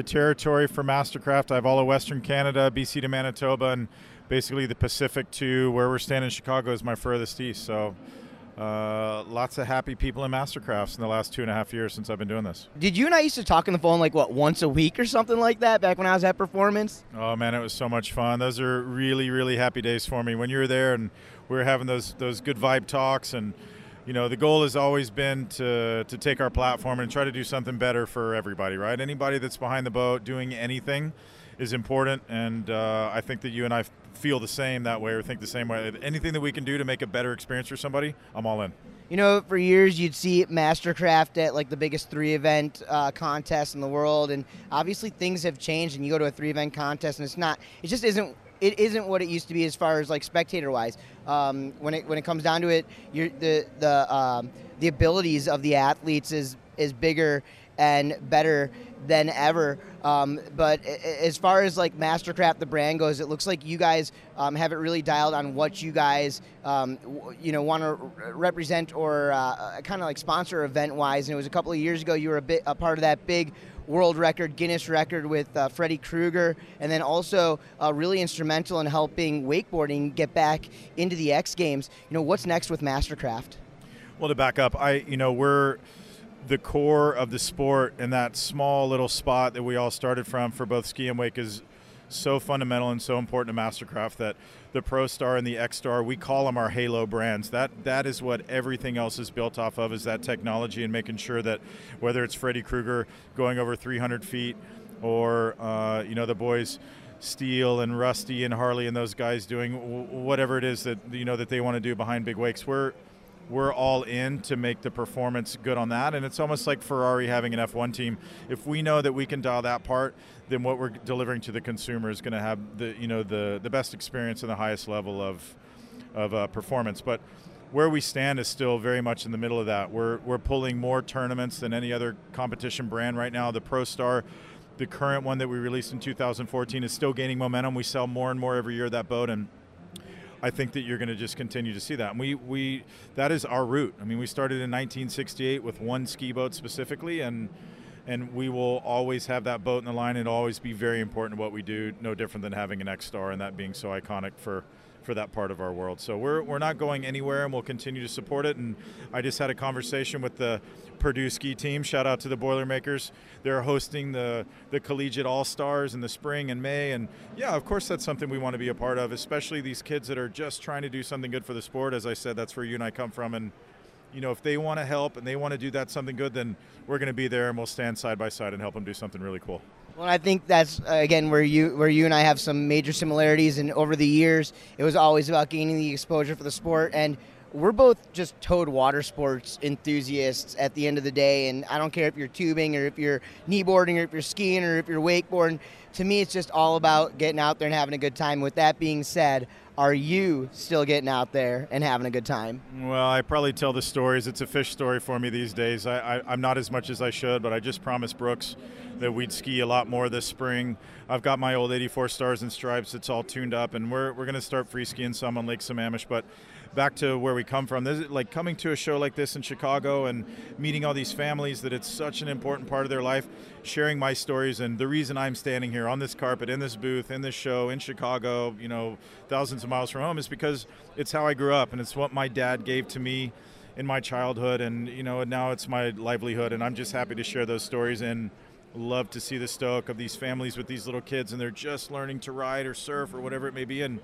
the territory for Mastercraft. I have all of Western Canada, BC to Manitoba, and basically the Pacific to where we're standing. in Chicago is my furthest east. So uh, lots of happy people in Mastercrafts in the last two and a half years since I've been doing this. Did you and I used to talk on the phone like what once a week or something like that back when I was at Performance? Oh man, it was so much fun. Those are really really happy days for me when you were there and we were having those those good vibe talks and you know the goal has always been to to take our platform and try to do something better for everybody, right? Anybody that's behind the boat doing anything is important, and uh, I think that you and I feel the same that way or think the same way. Anything that we can do to make a better experience for somebody, I'm all in. You know, for years you'd see Mastercraft at like the biggest three event uh, contest in the world, and obviously things have changed. And you go to a three event contest, and it's not, it just isn't. It isn't what it used to be as far as like spectator wise. Um, when it when it comes down to it, the the um, the abilities of the athletes is is bigger and better than ever. Um, but as far as like Mastercraft, the brand goes, it looks like you guys um, have it really dialed on what you guys, um, w- you know, want to represent or uh, kind of like sponsor event wise. And it was a couple of years ago you were a bit a part of that big world record, Guinness record with uh, Freddy Krueger, and then also uh, really instrumental in helping wakeboarding get back into the X Games. You know, what's next with Mastercraft? Well, to back up, I you know we're the core of the sport and that small little spot that we all started from for both ski and wake is so fundamental and so important to Mastercraft that the Pro Star and the X Star we call them our Halo brands. That that is what everything else is built off of is that technology and making sure that whether it's Freddy Krueger going over 300 feet or uh, you know the boys. Steel and Rusty and Harley and those guys doing whatever it is that you know that they want to do behind big wakes. We're we're all in to make the performance good on that. And it's almost like Ferrari having an F1 team. If we know that we can dial that part, then what we're delivering to the consumer is going to have the you know the the best experience and the highest level of of uh, performance. But where we stand is still very much in the middle of that. We're we're pulling more tournaments than any other competition brand right now. The Pro Star. The current one that we released in 2014 is still gaining momentum. We sell more and more every year that boat, and I think that you're going to just continue to see that. And we, we that is our route. I mean, we started in 1968 with one ski boat specifically, and and we will always have that boat in the line. It'll always be very important to what we do. No different than having an X Star and that being so iconic for for that part of our world. So we're, we're not going anywhere and we'll continue to support it. And I just had a conversation with the Purdue ski team. Shout out to the Boilermakers. They're hosting the, the Collegiate All Stars in the spring and May. And yeah, of course, that's something we want to be a part of, especially these kids that are just trying to do something good for the sport. As I said, that's where you and I come from. And you know, if they want to help and they want to do that something good, then we're going to be there and we'll stand side by side and help them do something really cool. Well, I think that's again where you where you and I have some major similarities, and over the years, it was always about gaining the exposure for the sport. And we're both just towed water sports enthusiasts at the end of the day. And I don't care if you're tubing or if you're kneeboarding or if you're skiing or if you're wakeboarding. To me, it's just all about getting out there and having a good time. With that being said, are you still getting out there and having a good time? Well, I probably tell the stories. It's a fish story for me these days. I, I'm not as much as I should, but I just promised Brooks that we'd ski a lot more this spring. I've got my old 84 Stars and Stripes. It's all tuned up, and we're, we're going to start free skiing some on Lake Sammamish. But back to where we come from. This like coming to a show like this in Chicago and meeting all these families that it's such an important part of their life, sharing my stories and the reason I'm standing here on this carpet, in this booth, in this show, in Chicago, you know, thousands of miles from home is because it's how I grew up and it's what my dad gave to me in my childhood and you know now it's my livelihood and I'm just happy to share those stories and love to see the stoke of these families with these little kids and they're just learning to ride or surf or whatever it may be and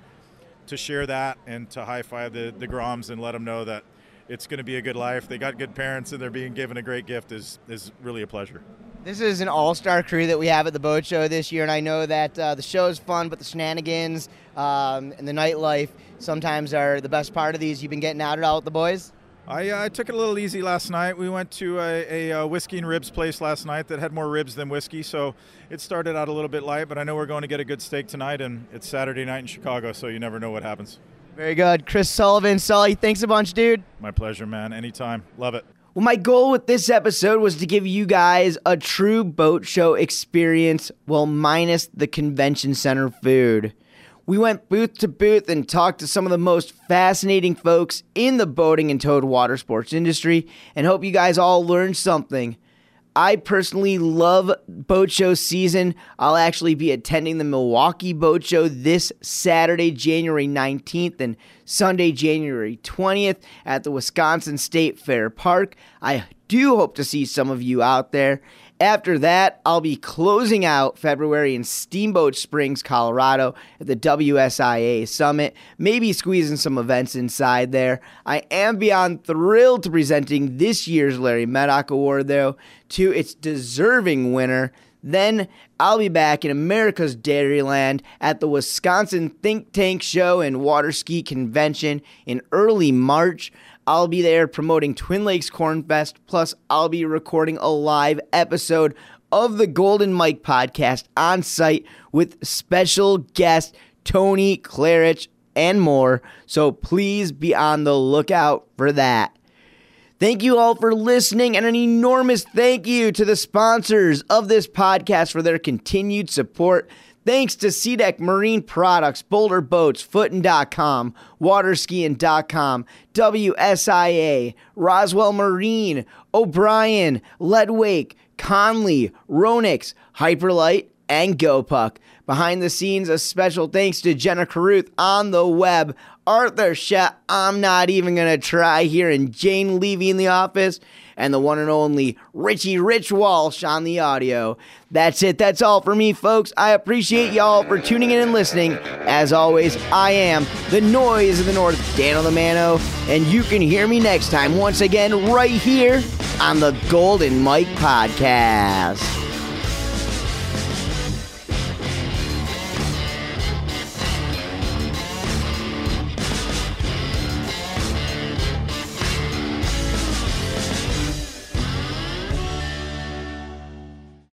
to share that and to high five the, the Groms and let them know that it's going to be a good life. They got good parents and they're being given a great gift is, is really a pleasure. This is an all-star crew that we have at the boat show this year, and I know that uh, the show is fun, but the shenanigans um, and the nightlife sometimes are the best part of these. You've been getting out at all with the boys? I, uh, I took it a little easy last night. We went to a, a, a, whiskey and ribs place last night that had more ribs than whiskey, so it started out a little bit light. But I know we're going to get a good steak tonight, and it's Saturday night in Chicago, so you never know what happens. Very good, Chris Sullivan, Sully. Thanks a bunch, dude. My pleasure, man. Anytime. Love it. Well, my goal with this episode was to give you guys a true boat show experience, well, minus the convention center food. We went booth to booth and talked to some of the most fascinating folks in the boating and towed water sports industry and hope you guys all learned something. I personally love boat show season. I'll actually be attending the Milwaukee Boat Show this Saturday, January 19th and Sunday, January 20th at the Wisconsin State Fair Park. I do hope to see some of you out there. After that, I'll be closing out February in Steamboat Springs, Colorado at the WSIA Summit, maybe squeezing some events inside there. I am beyond thrilled to presenting this year's Larry Meddock Award, though, to its deserving winner. Then I'll be back in America's Dairyland at the Wisconsin Think Tank Show and Water Ski Convention in early March. I'll be there promoting Twin Lakes Cornfest, plus, I'll be recording a live episode of the Golden Mike podcast on site with special guest Tony Klarich and more. So please be on the lookout for that. Thank you all for listening, and an enormous thank you to the sponsors of this podcast for their continued support. Thanks to SeaDek Marine Products, Boulder Boats, Footin.com, Waterskiing.com, WSIA, Roswell Marine, O'Brien, Ledwake, Conley, Ronix, Hyperlite, and GoPuck. Behind the scenes, a special thanks to Jenna Caruth on the web, Arthur Shet, I'm not even going to try here, and Jane Levy in the office and the one and only Richie Rich Walsh on the audio. That's it. That's all for me, folks. I appreciate y'all for tuning in and listening. As always, I am the noise of the north, Dan Lamano, and you can hear me next time once again right here on the Golden Mike Podcast.